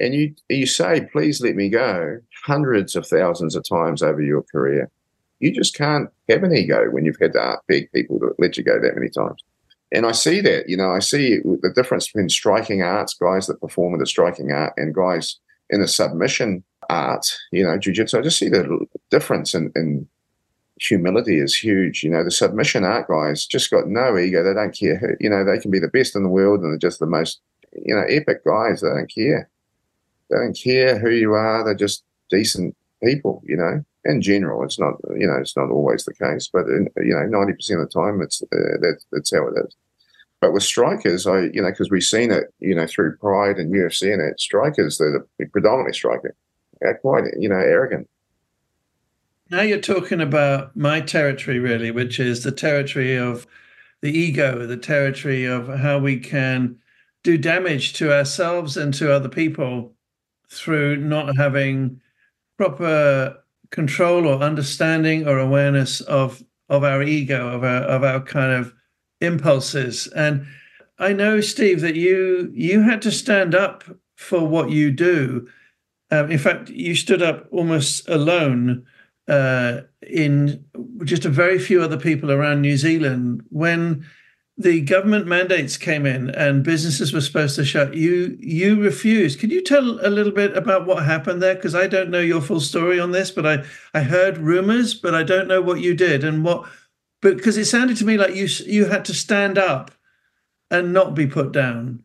and you you say, "Please let me go" hundreds of thousands of times over your career you just can't have an ego when you've had to beg people to let you go that many times. And I see that, you know, I see the difference between striking arts, guys that perform with a striking art, and guys in a submission art, you know, jujitsu. I just see the difference in, in humility is huge. You know, the submission art guys just got no ego. They don't care. Who, you know, they can be the best in the world and they're just the most, you know, epic guys. They don't care. They don't care who you are. They're just decent people, you know in general, it's not you know it's not always the case, but in, you know ninety percent of the time it's uh, that, that's how it is. But with strikers, I you know because we've seen it you know through Pride and UFC and it strikers that are predominantly striking are quite you know arrogant. Now you're talking about my territory really, which is the territory of the ego, the territory of how we can do damage to ourselves and to other people through not having proper control or understanding or awareness of of our ego, of our of our kind of impulses. And I know, Steve, that you you had to stand up for what you do Um, in fact, you stood up almost alone uh, in just a very few other people around New Zealand when the government mandates came in and businesses were supposed to shut. You you refused. Could you tell a little bit about what happened there? Because I don't know your full story on this, but I I heard rumors, but I don't know what you did and what. Because it sounded to me like you you had to stand up and not be put down.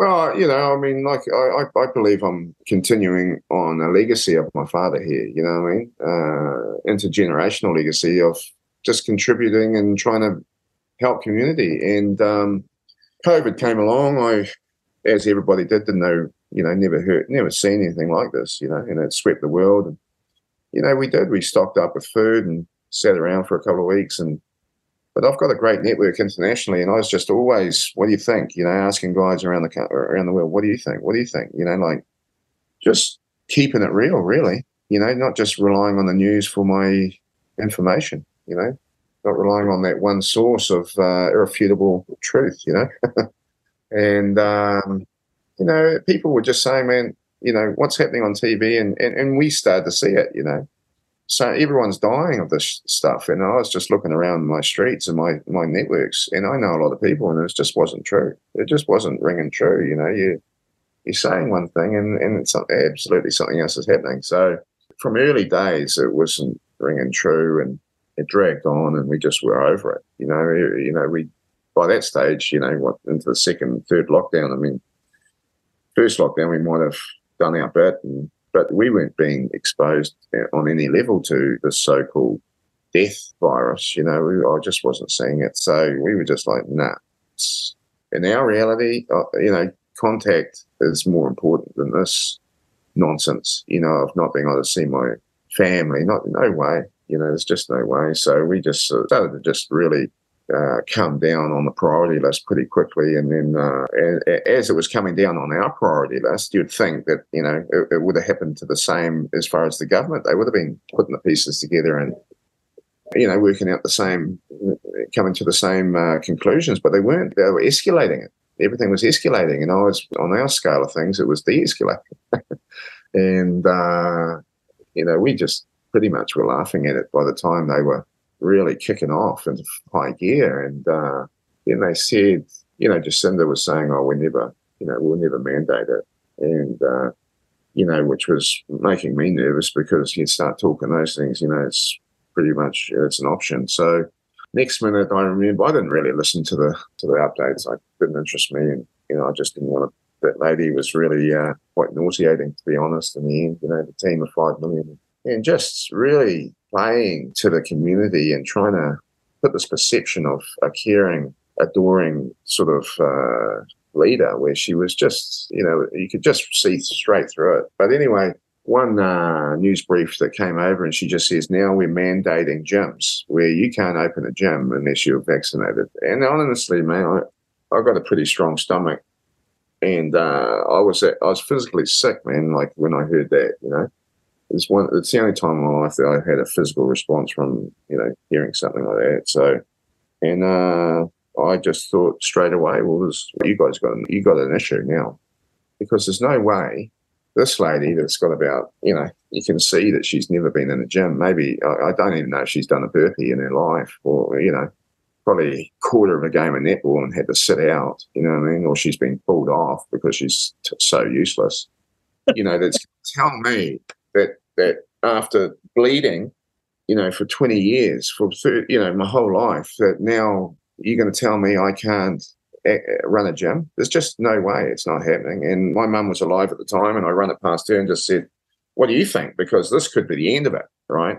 Well, you know, I mean, like I, I believe I'm continuing on a legacy of my father here. You know what I mean? Uh, intergenerational legacy of just contributing and trying to help community. And um, COVID came along. I, as everybody did, didn't know, you know, never heard, never seen anything like this. You know, and it swept the world. And you know, we did. We stocked up with food and sat around for a couple of weeks. And but I've got a great network internationally, and I was just always, what do you think? You know, asking guys around the around the world, what do you think? What do you think? You know, like just keeping it real, really. You know, not just relying on the news for my information. You know, not relying on that one source of uh, irrefutable truth, you know. *laughs* and, um, you know, people were just saying, man, you know, what's happening on TV? And, and, and we started to see it, you know. So everyone's dying of this stuff. And I was just looking around my streets and my, my networks, and I know a lot of people, and it just wasn't true. It just wasn't ringing true, you know. You, you're saying one thing, and, and it's absolutely something else is happening. So from early days, it wasn't ringing true. And, it dragged on and we just were over it. You know, you know, we by that stage, you know, what into the second, third lockdown. I mean, first lockdown we might have done our bit, and, but we weren't being exposed on any level to the so-called death virus. You know, we, I just wasn't seeing it, so we were just like, nah. In our reality, uh, you know, contact is more important than this nonsense. You know, of not being able to see my family. Not no way. You know, there's just no way. So we just started to just really uh, come down on the priority list pretty quickly. And then uh, as it was coming down on our priority list, you'd think that, you know, it, it, would have happened to the same as far as the government. They would have been putting the pieces together and, you know, working out the same, coming to the same uh, conclusions, but they weren't. They were escalating it. Everything was escalating. And I was, on our scale of things, it was de escalating. *laughs* and, uh, you know, we just pretty much were laughing at it by the time they were really kicking off into high gear. And uh, then they said, you know, Jacinda was saying, oh, we never, you know, we'll never mandate it. And, uh, you know, which was making me nervous because you start talking those things, you know, it's pretty much, it's an option. So next minute I remember, I didn't really listen to the, to the updates. I didn't interest me. And, you know, I just didn't want to, that lady was really uh, quite nauseating, to be honest, in the end, you know, the team of 5 million and just really playing to the community and trying to put this perception of a caring, adoring sort of uh, leader where she was just, you know, you could just see straight through it. But anyway, one uh, news brief that came over and she just says, now we're mandating gyms where you can't open a gym unless you're vaccinated. And honestly, man, I, I got a pretty strong stomach. And uh, I was I was physically sick, man. Like when I heard that, you know, it's one. It's the only time in my life that I had a physical response from you know hearing something like that. So, and uh, I just thought straight away, well, this, you guys got you got an issue now, because there's no way this lady that's got about you know you can see that she's never been in a gym. Maybe I, I don't even know if she's done a burpee in her life, or you know probably quarter of a game of netball and had to sit out, you know what I mean? Or she's been pulled off because she's t- so useless. You know, that's tell me that that after bleeding, you know, for 20 years, for you know, my whole life, that now you're going to tell me I can't eh, eh, run a gym? There's just no way it's not happening. And my mum was alive at the time, and I run it past her and just said, "What do you think?" Because this could be the end of it, right?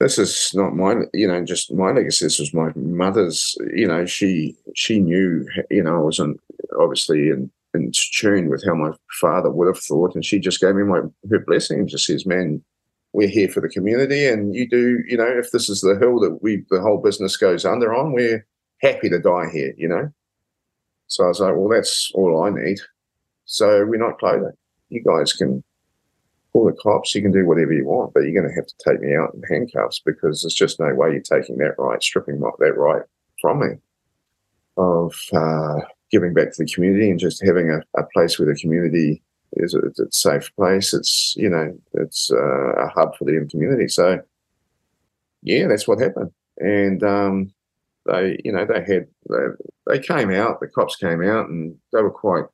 This is not my, you know, just my legacy. This was my mother's. You know, she she knew, you know, I was in, obviously in in tune with how my father would have thought. And she just gave me my her blessing and just says, Man, we're here for the community and you do, you know, if this is the hill that we the whole business goes under on, we're happy to die here, you know. So I was like, Well, that's all I need. So we're not closing. You guys can call the cops, you can do whatever you want, but you're going to have to take me out in handcuffs because there's just no way you're taking that right, stripping that right from me of uh, giving back to the community and just having a, a place where the community is a, it's a safe place. It's you know it's uh, a hub for the community. So yeah, that's what happened. And um, they you know they had they, they came out. The cops came out and they were quite.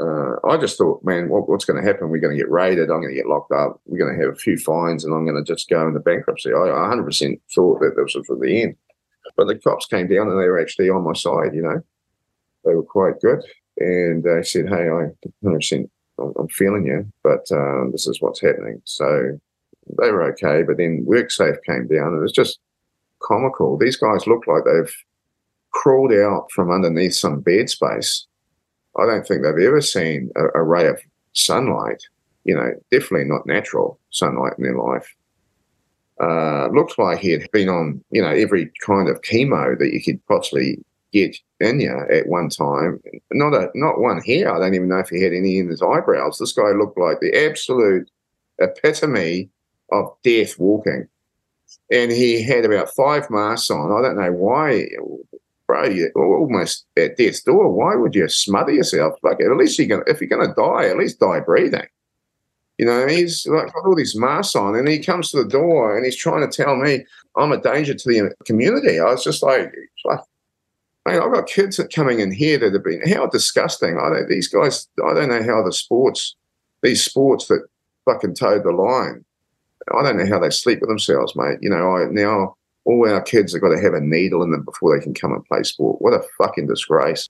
Uh, I just thought, man, what, what's going to happen? We're going to get raided. I'm going to get locked up. We're going to have a few fines, and I'm going to just go into bankruptcy. I 100% thought that this was for the end. But the cops came down and they were actually on my side. You know, they were quite good, and they said, "Hey, I 100% I'm feeling you, but um, this is what's happening. So they were okay, but then WorkSafe came down, and it was just comical. These guys look like they've crawled out from underneath some bed space. I don't think they've ever seen a, a ray of sunlight. You know, definitely not natural sunlight in their life. Uh, looked like he had been on, you know, every kind of chemo that you could possibly get Enya at one time. Not a not one hair. I don't even know if he had any in his eyebrows. This guy looked like the absolute epitome of death walking. And he had about five masks on. I don't know why, bro. You're almost at death's door. Why would you smother yourself? Like at least you're gonna, if you're going to die, at least die breathing. You know, he's like got all these masks on, and he comes to the door and he's trying to tell me I'm a danger to the community. I was just like I've got kids that coming in here that have been how disgusting. I don't these guys. I don't know how the sports, these sports that fucking towed the line. I don't know how they sleep with themselves, mate. You know, I now all our kids have got to have a needle in them before they can come and play sport. What a fucking disgrace.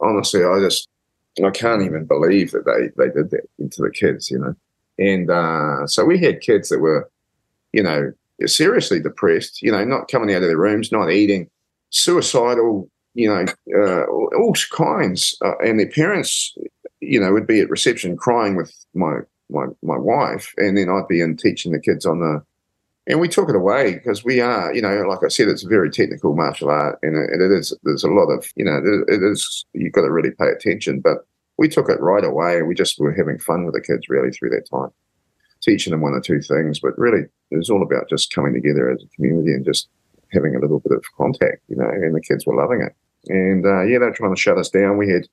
Honestly, I just I can't even believe that they they did that into the kids. You know, and uh, so we had kids that were, you know, seriously depressed. You know, not coming out of their rooms, not eating, suicidal you know, uh, all kinds. Uh, and their parents, you know, would be at reception crying with my, my, my wife. And then I'd be in teaching the kids on the, and we took it away because we are, you know, like I said, it's a very technical martial art and it is, there's a lot of, you know, it is, you've got to really pay attention. But we took it right away we just were having fun with the kids really through that time, teaching them one or two things. But really, it was all about just coming together as a community and just having a little bit of contact, you know, and the kids were loving it. And uh, yeah, they're trying to shut us down. We had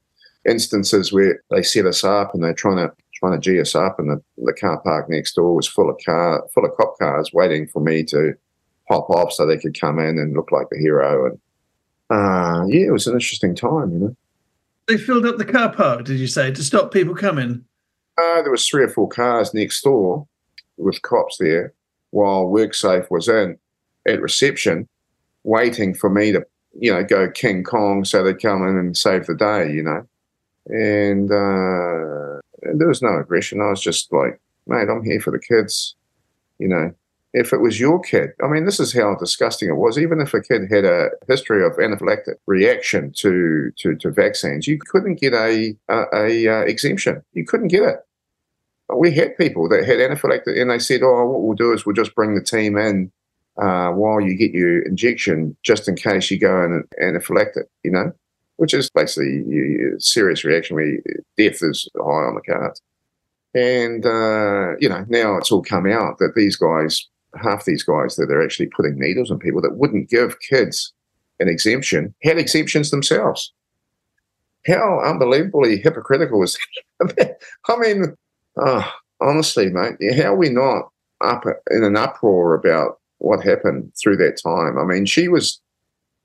instances where they set us up and they're trying to trying to g us up, and the, the car park next door was full of car full of cop cars waiting for me to pop off so they could come in and look like the hero. And uh, yeah, it was an interesting time, you know. They filled up the car park, did you say, to stop people coming? Uh, there was three or four cars next door with cops there while WorkSafe was in at reception, waiting for me to, you know, go King Kong so they'd come in and save the day, you know. And uh, there was no aggression. I was just like, mate, I'm here for the kids, you know. If it was your kid, I mean, this is how disgusting it was. Even if a kid had a history of anaphylactic reaction to to, to vaccines, you couldn't get a, a, a uh, exemption. You couldn't get it we had people that had anaphylactic and they said, oh, what we'll do is we'll just bring the team in uh, while you get your injection, just in case you go in anaphylactic, you know, which is basically a serious reaction where death is high on the cards. And, uh, you know, now it's all come out that these guys, half these guys that are actually putting needles in people that wouldn't give kids an exemption, had exemptions themselves. How unbelievably hypocritical is that? *laughs* I mean, oh, honestly, mate, how are we not up in an uproar about what happened through that time. I mean, she was,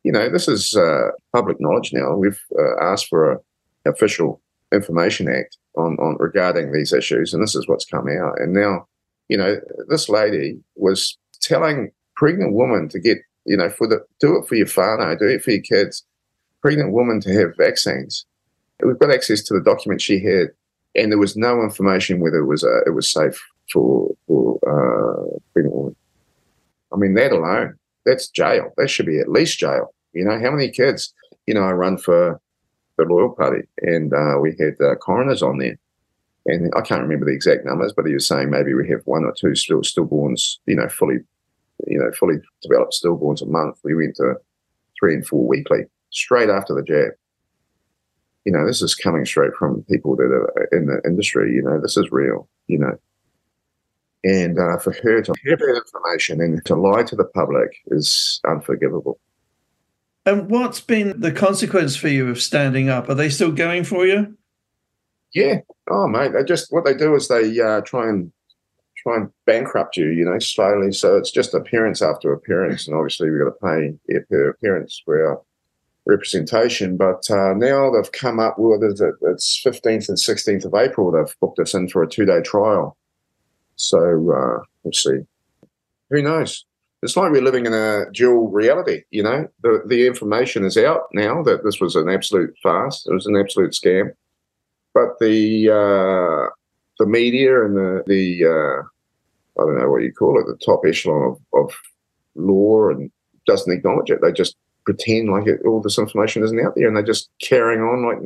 you know, this is uh, public knowledge now. We've uh, asked for a official information act on, on regarding these issues, and this is what's come out. And now, you know, this lady was telling pregnant women to get, you know, for the do it for your whānau, do it for your kids, pregnant women to have vaccines. We've got access to the document she had, and there was no information whether it was uh, it was safe for for uh, pregnant women. I mean, that alone, that's jail. That should be at least jail. You know, how many kids? You know, I run for the Loyal Party, and uh, we had uh, coroners on there, and I can't remember the exact numbers, but he was saying maybe we have one or two still stillborns. You know, fully, you know, fully developed stillborns a month. We went to three and four weekly straight after the jab. You know, this is coming straight from people that are in the industry. You know, this is real. You know, and uh, for her to have that information and to lie to the public is unforgivable. And what's been the consequence for you of standing up? Are they still going for you? Yeah. Oh, mate. They just what they do is they uh, try and try and bankrupt you, you know, slowly. So it's just appearance after appearance, and obviously we've got to pay per appearance for our representation. But uh, now they've come up with it. It's fifteenth and sixteenth of April. They've booked us in for a two day trial. So uh, we'll see. Who knows? It's like we're living in a dual reality. You know, the the information is out now that this was an absolute farce. It was an absolute scam. But the uh, the media and the the uh, I don't know what you call it, the top echelon of, of law and doesn't acknowledge it. They just pretend like it, all this information isn't out there, and they're just carrying on like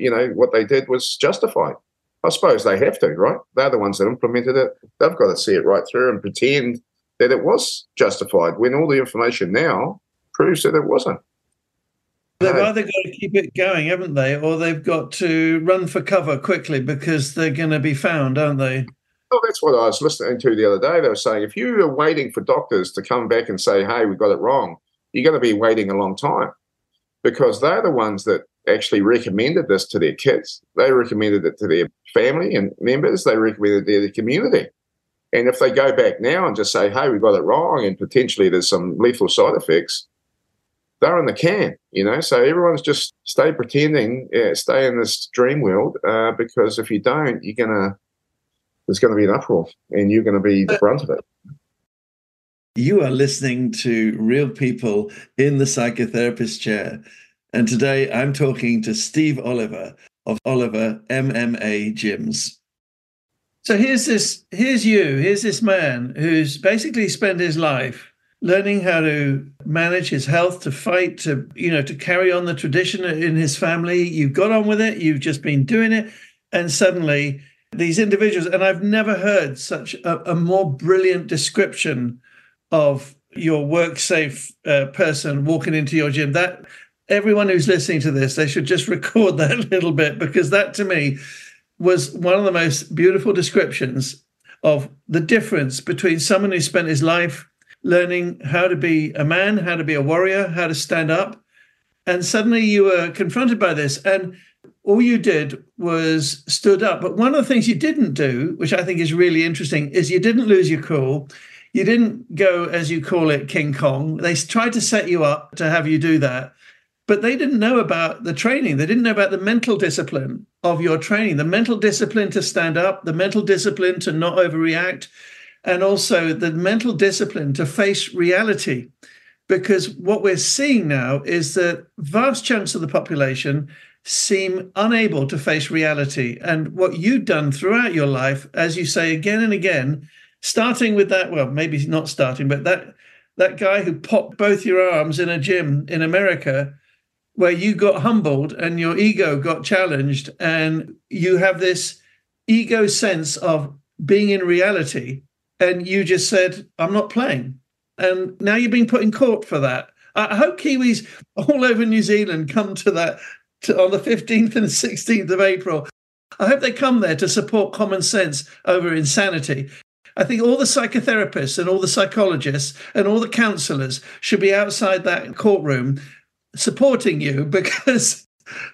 you know what they did was justified. I suppose they have to, right? They're the ones that implemented it. They've got to see it right through and pretend that it was justified when all the information now proves that it wasn't. They've either got to keep it going, haven't they, or they've got to run for cover quickly because they're going to be found, aren't they? Well, that's what I was listening to the other day. They were saying if you are waiting for doctors to come back and say, "Hey, we got it wrong," you're going to be waiting a long time because they're the ones that actually recommended this to their kids. They recommended it to their family and members. They recommended it to the community. And if they go back now and just say, "Hey, we got it wrong," and potentially there's some lethal side effects, they're in the can, you know. So everyone's just stay pretending, yeah, stay in this dream world, uh, because if you don't, you're gonna there's going to be an uproar, and you're going to be the brunt of it. You are listening to real people in the psychotherapist chair, and today I'm talking to Steve Oliver of Oliver MMA Gyms. So here's this, here's you, here's this man who's basically spent his life learning how to manage his health, to fight, to you know, to carry on the tradition in his family. You've got on with it. You've just been doing it, and suddenly these individuals, and I've never heard such a, a more brilliant description of your WorkSafe uh, person walking into your gym. That everyone who's listening to this, they should just *laughs* record that little bit because that to me was one of the most beautiful descriptions of the difference between someone who spent his life learning how to be a man, how to be a warrior, how to stand up. And suddenly you were confronted by this. And all you did was stood up. But one of the things you didn't do, which I think is really interesting, is you didn't lose your cool. You didn't go, as you call it, King Kong. They tried to set you up to have you do that. But they didn't know about the training. They didn't know about the mental discipline of your training, the mental discipline to stand up, the mental discipline to not overreact, and also the mental discipline to face reality. Because what we're seeing now is that vast chunks of the population seem unable to face reality. And what you've done throughout your life, as you say again and again, starting with that, well, maybe not starting, but that that guy who popped both your arms in a gym in America, where you got humbled and your ego got challenged, and you have this ego sense of being in reality, and you just said, I'm not playing. And now you're being put in court for that. I hope Kiwis all over New Zealand come to that to, on the 15th and 16th of April. I hope they come there to support common sense over insanity. I think all the psychotherapists and all the psychologists and all the counselors should be outside that courtroom supporting you *laughs* because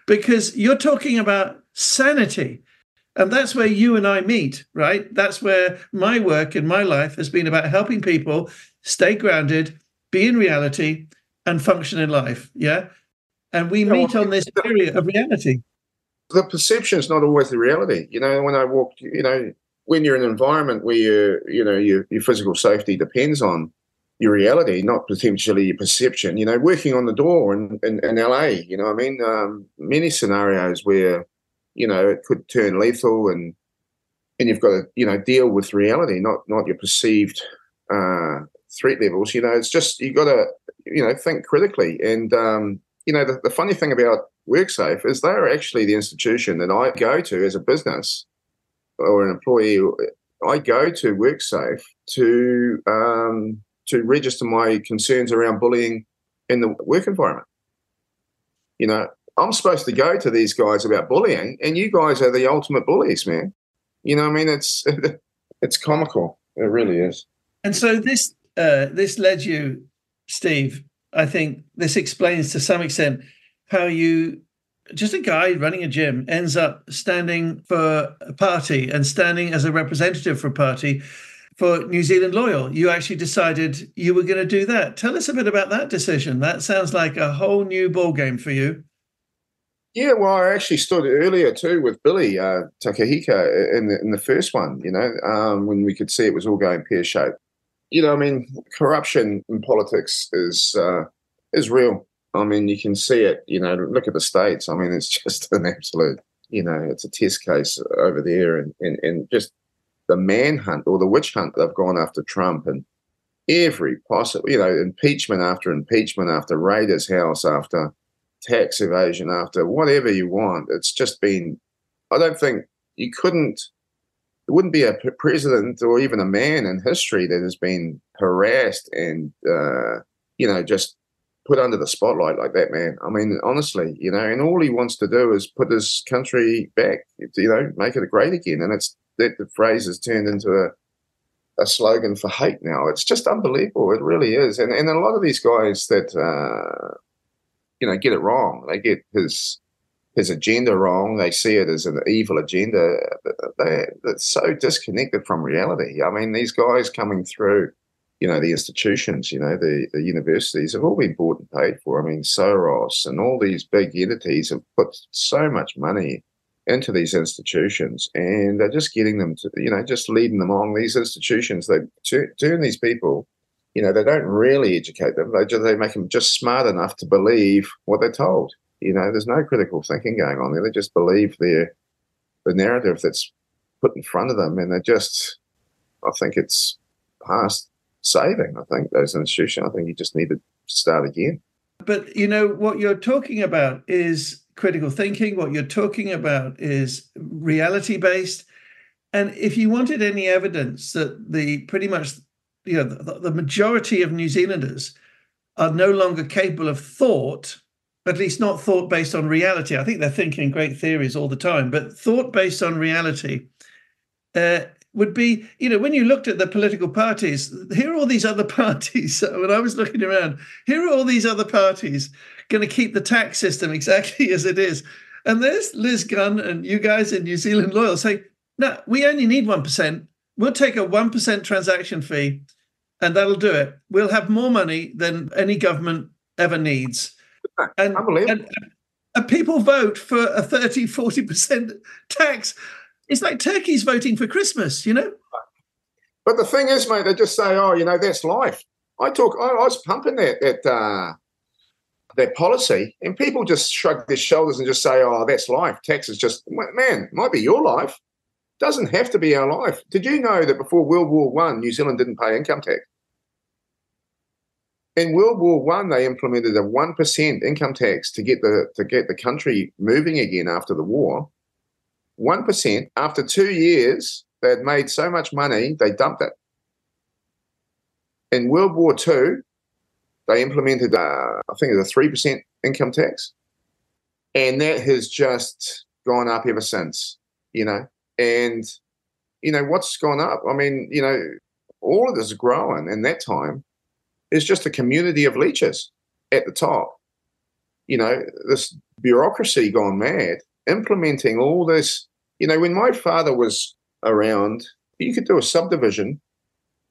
because you're talking about sanity. And that's where you and I meet, right? That's where my work in my life has been about helping people stay grounded, be in reality, and function in life. Yeah and we meet on this area of reality. The perception is not always the reality. You know, when I walk, you know, when you're in an environment where you, you know, your, your physical safety depends on your reality, not potentially your perception. You know, working on the door in, in, in LA, you know, I mean, um, many scenarios where, you know, it could turn lethal and and you've got to, you know, deal with reality, not not your perceived uh, threat levels. You know, it's just you've got to, you know, think critically and um, you know, the, the funny thing about WorkSafe is they're actually the institution that I go to as a business or an employee. I go to WorkSafe to um, to register my concerns around bullying in the work environment. You know, I'm supposed to go to these guys about bullying, and you guys are the ultimate bullies, man. You know, I mean, it's *laughs* it's comical. It really is. And so this uh, this led you, Steve, I think this explains to some extent how you just a guy running a gym ends up standing for a party and standing as a representative for a party for New Zealand Loyal. You actually decided you were going to do that. Tell us a bit about that decision. That sounds like a whole new ball game for you. Yeah, well, I actually stood earlier too with Billy uh, Te Kahika in the in the first one. You know, um, when we could see it was all going pear shaped. You know, I mean, corruption in politics is uh, is real. I mean, you can see it. You know, look at the states. I mean, it's *laughs* just an absolute. You know, it's a test case over there, and and, and just the manhunt or the witch hunt they've gone after Trump and every possible, you know, impeachment after impeachment after Raiders House after tax evasion after whatever you want. It's just been, I don't think you couldn't, there wouldn't be a president or even a man in history that has been harassed and, uh, you know, just put under the spotlight like that, man. I mean, honestly, you know, and all he wants to do is put his country back, you know, make it great again. And it's that the phrase has turned into a, a slogan for hate now. It's just unbelievable. It really is. And and a lot of these guys that uh, you know get it wrong. They get his his agenda wrong. They see it as an evil agenda. They, they're so disconnected from reality. I mean, these guys coming through, you know, the institutions, you know, the, the universities have all been bought and paid for. I mean, Soros and all these big entities have put so much money into these institutions and they're just getting them to, you know, just leading them on. These institutions, they turn these people you know, they don't really educate them. They just, they make them just smart enough to believe what they're told. You know, there's no critical thinking going on there. They just believe their the narrative that's put in front of them, and they just, I think it's past saving. I think those institutions. I think you just need to start again. But you know what you're talking about is critical thinking. What you're talking about is reality based. And if you wanted any evidence that the pretty much you know the, the majority of New Zealanders are no longer capable of thought, at least not thought based on reality. I think they're thinking great theories all the time, but thought based on reality uh, would be, you know, when you looked at the political parties, here are all these other *laughs* parties. when I was looking around, here are all these other parties going to keep the tax system exactly *laughs* as it is. And there's Liz Gunn and you guys in New Zealand Loyal saying, no, we only need 1%. We'll take a 1% transaction fee and that'll do it. We'll have more money than any government ever needs. And, and, and people vote for a 30, 40% tax. It's like turkeys voting for Christmas, you know? But the thing is, mate, they just say, oh, you know, that's life. I talk, I, I was pumping that, that, uh, that policy, and people just shrug their shoulders and just say, oh, that's life. Tax is just, man, might be your life doesn't have to be our life. Did you know that before World War One, New Zealand didn't pay income tax? In World War One, they implemented a one percent income tax to get the to get the country moving again after the war. One percent. After two years, they had made so much money they dumped it. In World War Two, they implemented uh, I think it was a three percent income tax, and that has just gone up ever since. You know, and, you know, what's gone up? I mean, you know, all of this is growing in that time is just a community of leeches at the top. You know, this bureaucracy gone mad, implementing all this. You know, when my father was around, you could do a subdivision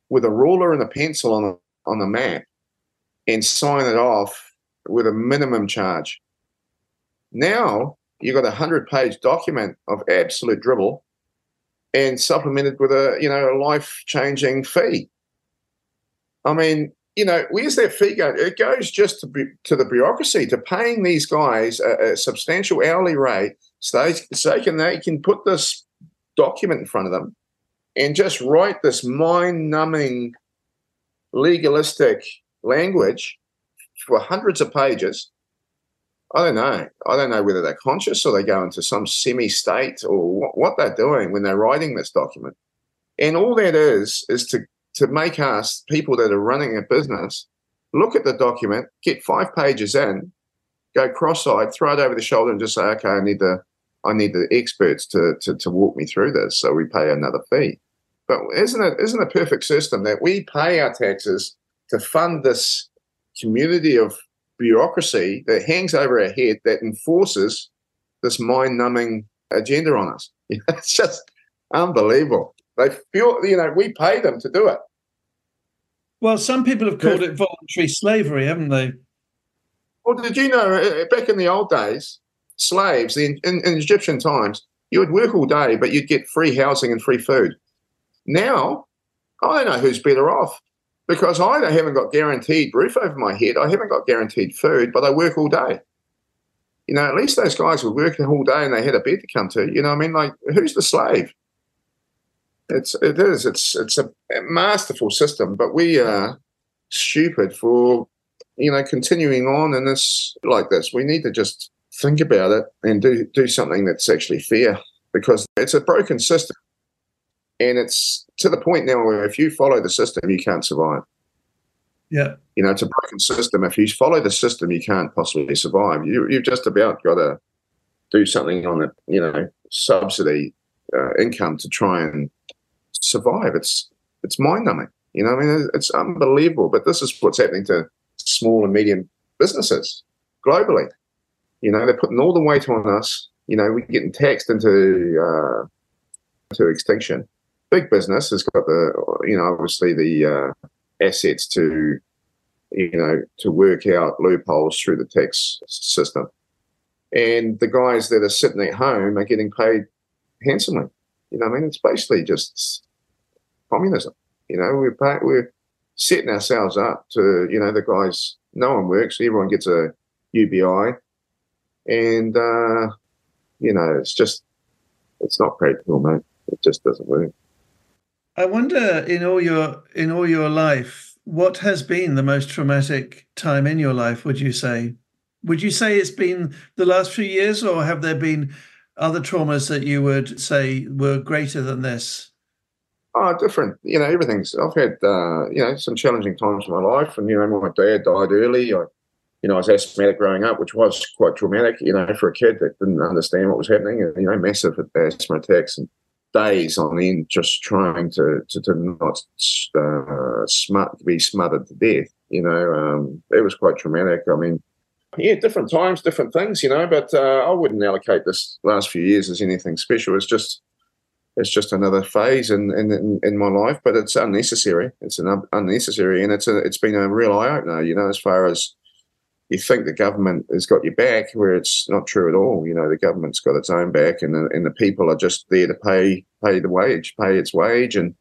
with a ruler and a pencil on a, on a map and sign it off with a minimum charge. Now you've got a hundred page document of absolute dribble and supplemented with a you know a life changing fee. I mean, you know, where's that fee go? It goes just to, to the bureaucracy, to paying these guys a, a substantial hourly rate so they, so they can they can put this document in front of them and just write this mind numbing legalistic language for hundreds of pages I don't know. I don't know whether they're conscious or they go into some semi state or what, what they're doing when they're writing this document. And all that is, is to, to make us, people that are running a business, look at the document, get five pages in, go cross eyed, throw it over the shoulder and just say, okay, I need the, I need the experts to, to, to walk me through this. So we pay another fee. But isn't it, isn't a perfect system that we pay our taxes to fund this community of bureaucracy that hangs over our head that enforces this mind-numbing agenda on us. *laughs* It's just unbelievable. They feel, you know, we pay them to do it. Well, some people have called it voluntary slavery, haven't they? Well, did you know uh, uh, back in the old days, slaves in, in, in Egyptian times, you would work all day, but you'd get free housing and free food. Now, I don't know who's better off because I haven't got guaranteed roof over my head. I haven't got guaranteed food, but I work all day. You know, at least those guys were working all day and they had a bed to come to. You know, I mean, like, who's the slave? It's it is it's it's a masterful system, but we are stupid for you know continuing on in this like this. We need to just think about it and do do something that's actually fair because it's a broken system, and it's to the point now where if you follow the system, you can't survive. Yeah, you know it's a broken system. If you follow the system, you can't possibly survive. You you've just about got to do something on the you know subsidy uh, income to try and survive. It's it's mind numbing. You know, I mean, it's unbelievable. But this is what's happening to small and medium businesses globally. You know, they're putting all the weight on us. You know, we're getting taxed into uh, to extinction. Big business has got the, you know, obviously the uh, assets to, you know, to work out loopholes through the tax system. And the guys that are sitting at home are getting paid handsomely. You know, I mean, it's basically just communism. You know, we're we're setting ourselves up to, you know, the guys. No one works. Everyone gets a UBI, and uh, you know, it's just it's not practical, mate. It just doesn't work. I wonder in all your in all your life, what has been the most traumatic time in your life? Would you say? Would you say it's been the last few years, or have there been other traumas that you would say were greater than this? Oh, different. You know, everything's. I've had uh, you know some challenging times in my life, and you know, my dad died early. I, you know, I was asthmatic growing up, which was quite traumatic. You know, for a kid that didn't understand what was happening, and you know, massive asthma attacks and days on end just trying to to, to not uh, smut, be smothered to death. You know, um, it was quite traumatic. I mean, yeah, different times, different things. You know, but uh, I wouldn't allocate this last few years as anything special. It's just it's just another phase in, in in my life, but it's unnecessary. It's an unnecessary, and it's a it's been a real eye opener. You know, as far as you think the government has got your back, where it's not true at all. You know, the government's got its own back, and the, and the people are just there to pay pay the wage, pay its wage, and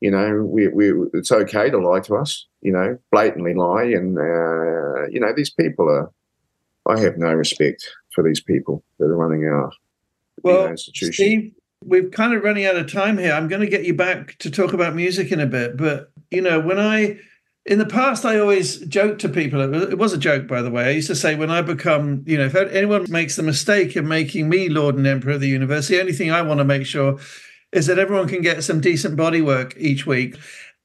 you know, we, we it's okay to lie to us. You know, blatantly lie, and uh, you know, these people are. I have no respect for these people that are running our well, you know, institutions. Steve, we're kind of running out of time here. I'm going to get you back to talk about music in a bit, but you know, when I in the past, I always joked to people. It was a joke, by the way. I used to say, when I become, you know, if anyone makes the mistake of making me Lord and Emperor of the universe, the only thing I want to make sure is that everyone can get some decent body work each week.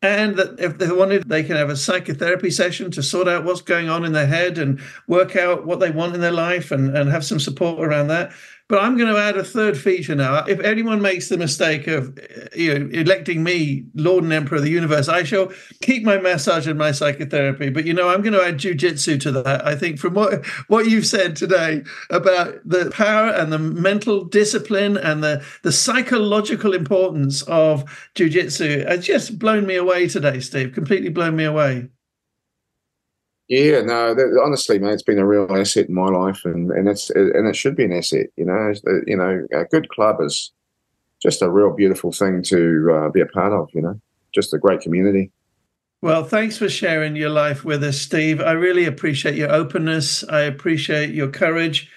And that if they wanted, they can have a psychotherapy session to sort out what's going on in their head and work out what they want in their life and, and have some support around that. But I'm going to add a third feature now. If anyone makes the mistake of you know electing me Lord and Emperor of the Universe, I shall keep my massage and my psychotherapy. But you know, I'm going to add jujitsu to that. I think from what what you've said today about the power and the mental discipline and the the psychological importance of jujitsu has just blown me away today, Steve. Completely blown me away. Yeah, no, that, honestly, man, it's been a real asset in my life, and and it's and it should be an asset. You know, you know, a good club is just a real beautiful thing to uh, be a part of. You know, just a great community. Well, thanks for sharing your life with us, Steve. I really appreciate your openness. I appreciate your courage,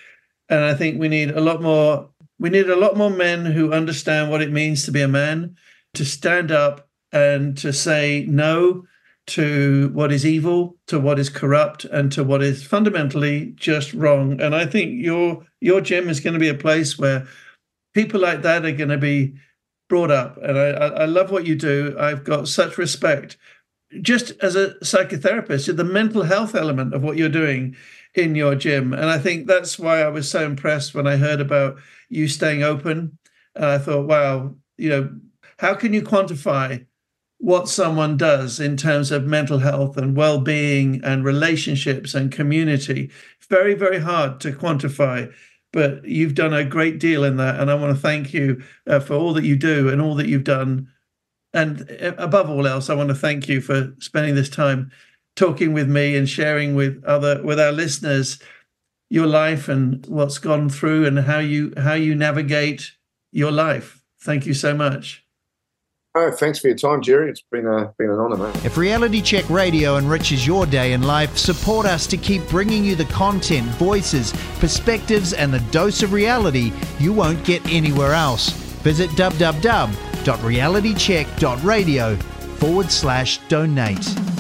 and I think we need a lot more. We need a lot more men who understand what it means to be a man, to stand up and to say no to what is evil, to what is corrupt, and to what is fundamentally just wrong. And I think your your gym is going to be a place where people like that are going to be brought up. And I, I love what you do. I've got such respect, just as a psychotherapist, the mental health element of what you're doing in your gym. And I think that's why I was so impressed when I heard about you staying open. And I thought, wow, you know, how can you quantify what someone does in terms of mental health and well-being and relationships and community very very hard to quantify but you've done a great deal in that. And I want to thank you uh, for all that you do and all that you've done. And uh, above all else, I want to thank you for spending this time talking with me and sharing with other with our listeners your life and what's gone through and how you how you navigate your life. Thank you so much. Oh, thanks for your time, Gerry. It's been a been an honour, mate. If Reality Check Radio enriches your day in life, support us to keep bringing you the content, voices, perspectives, and the dose of reality you won't get anywhere else. Visit www.realitycheck.radio forward slash donate.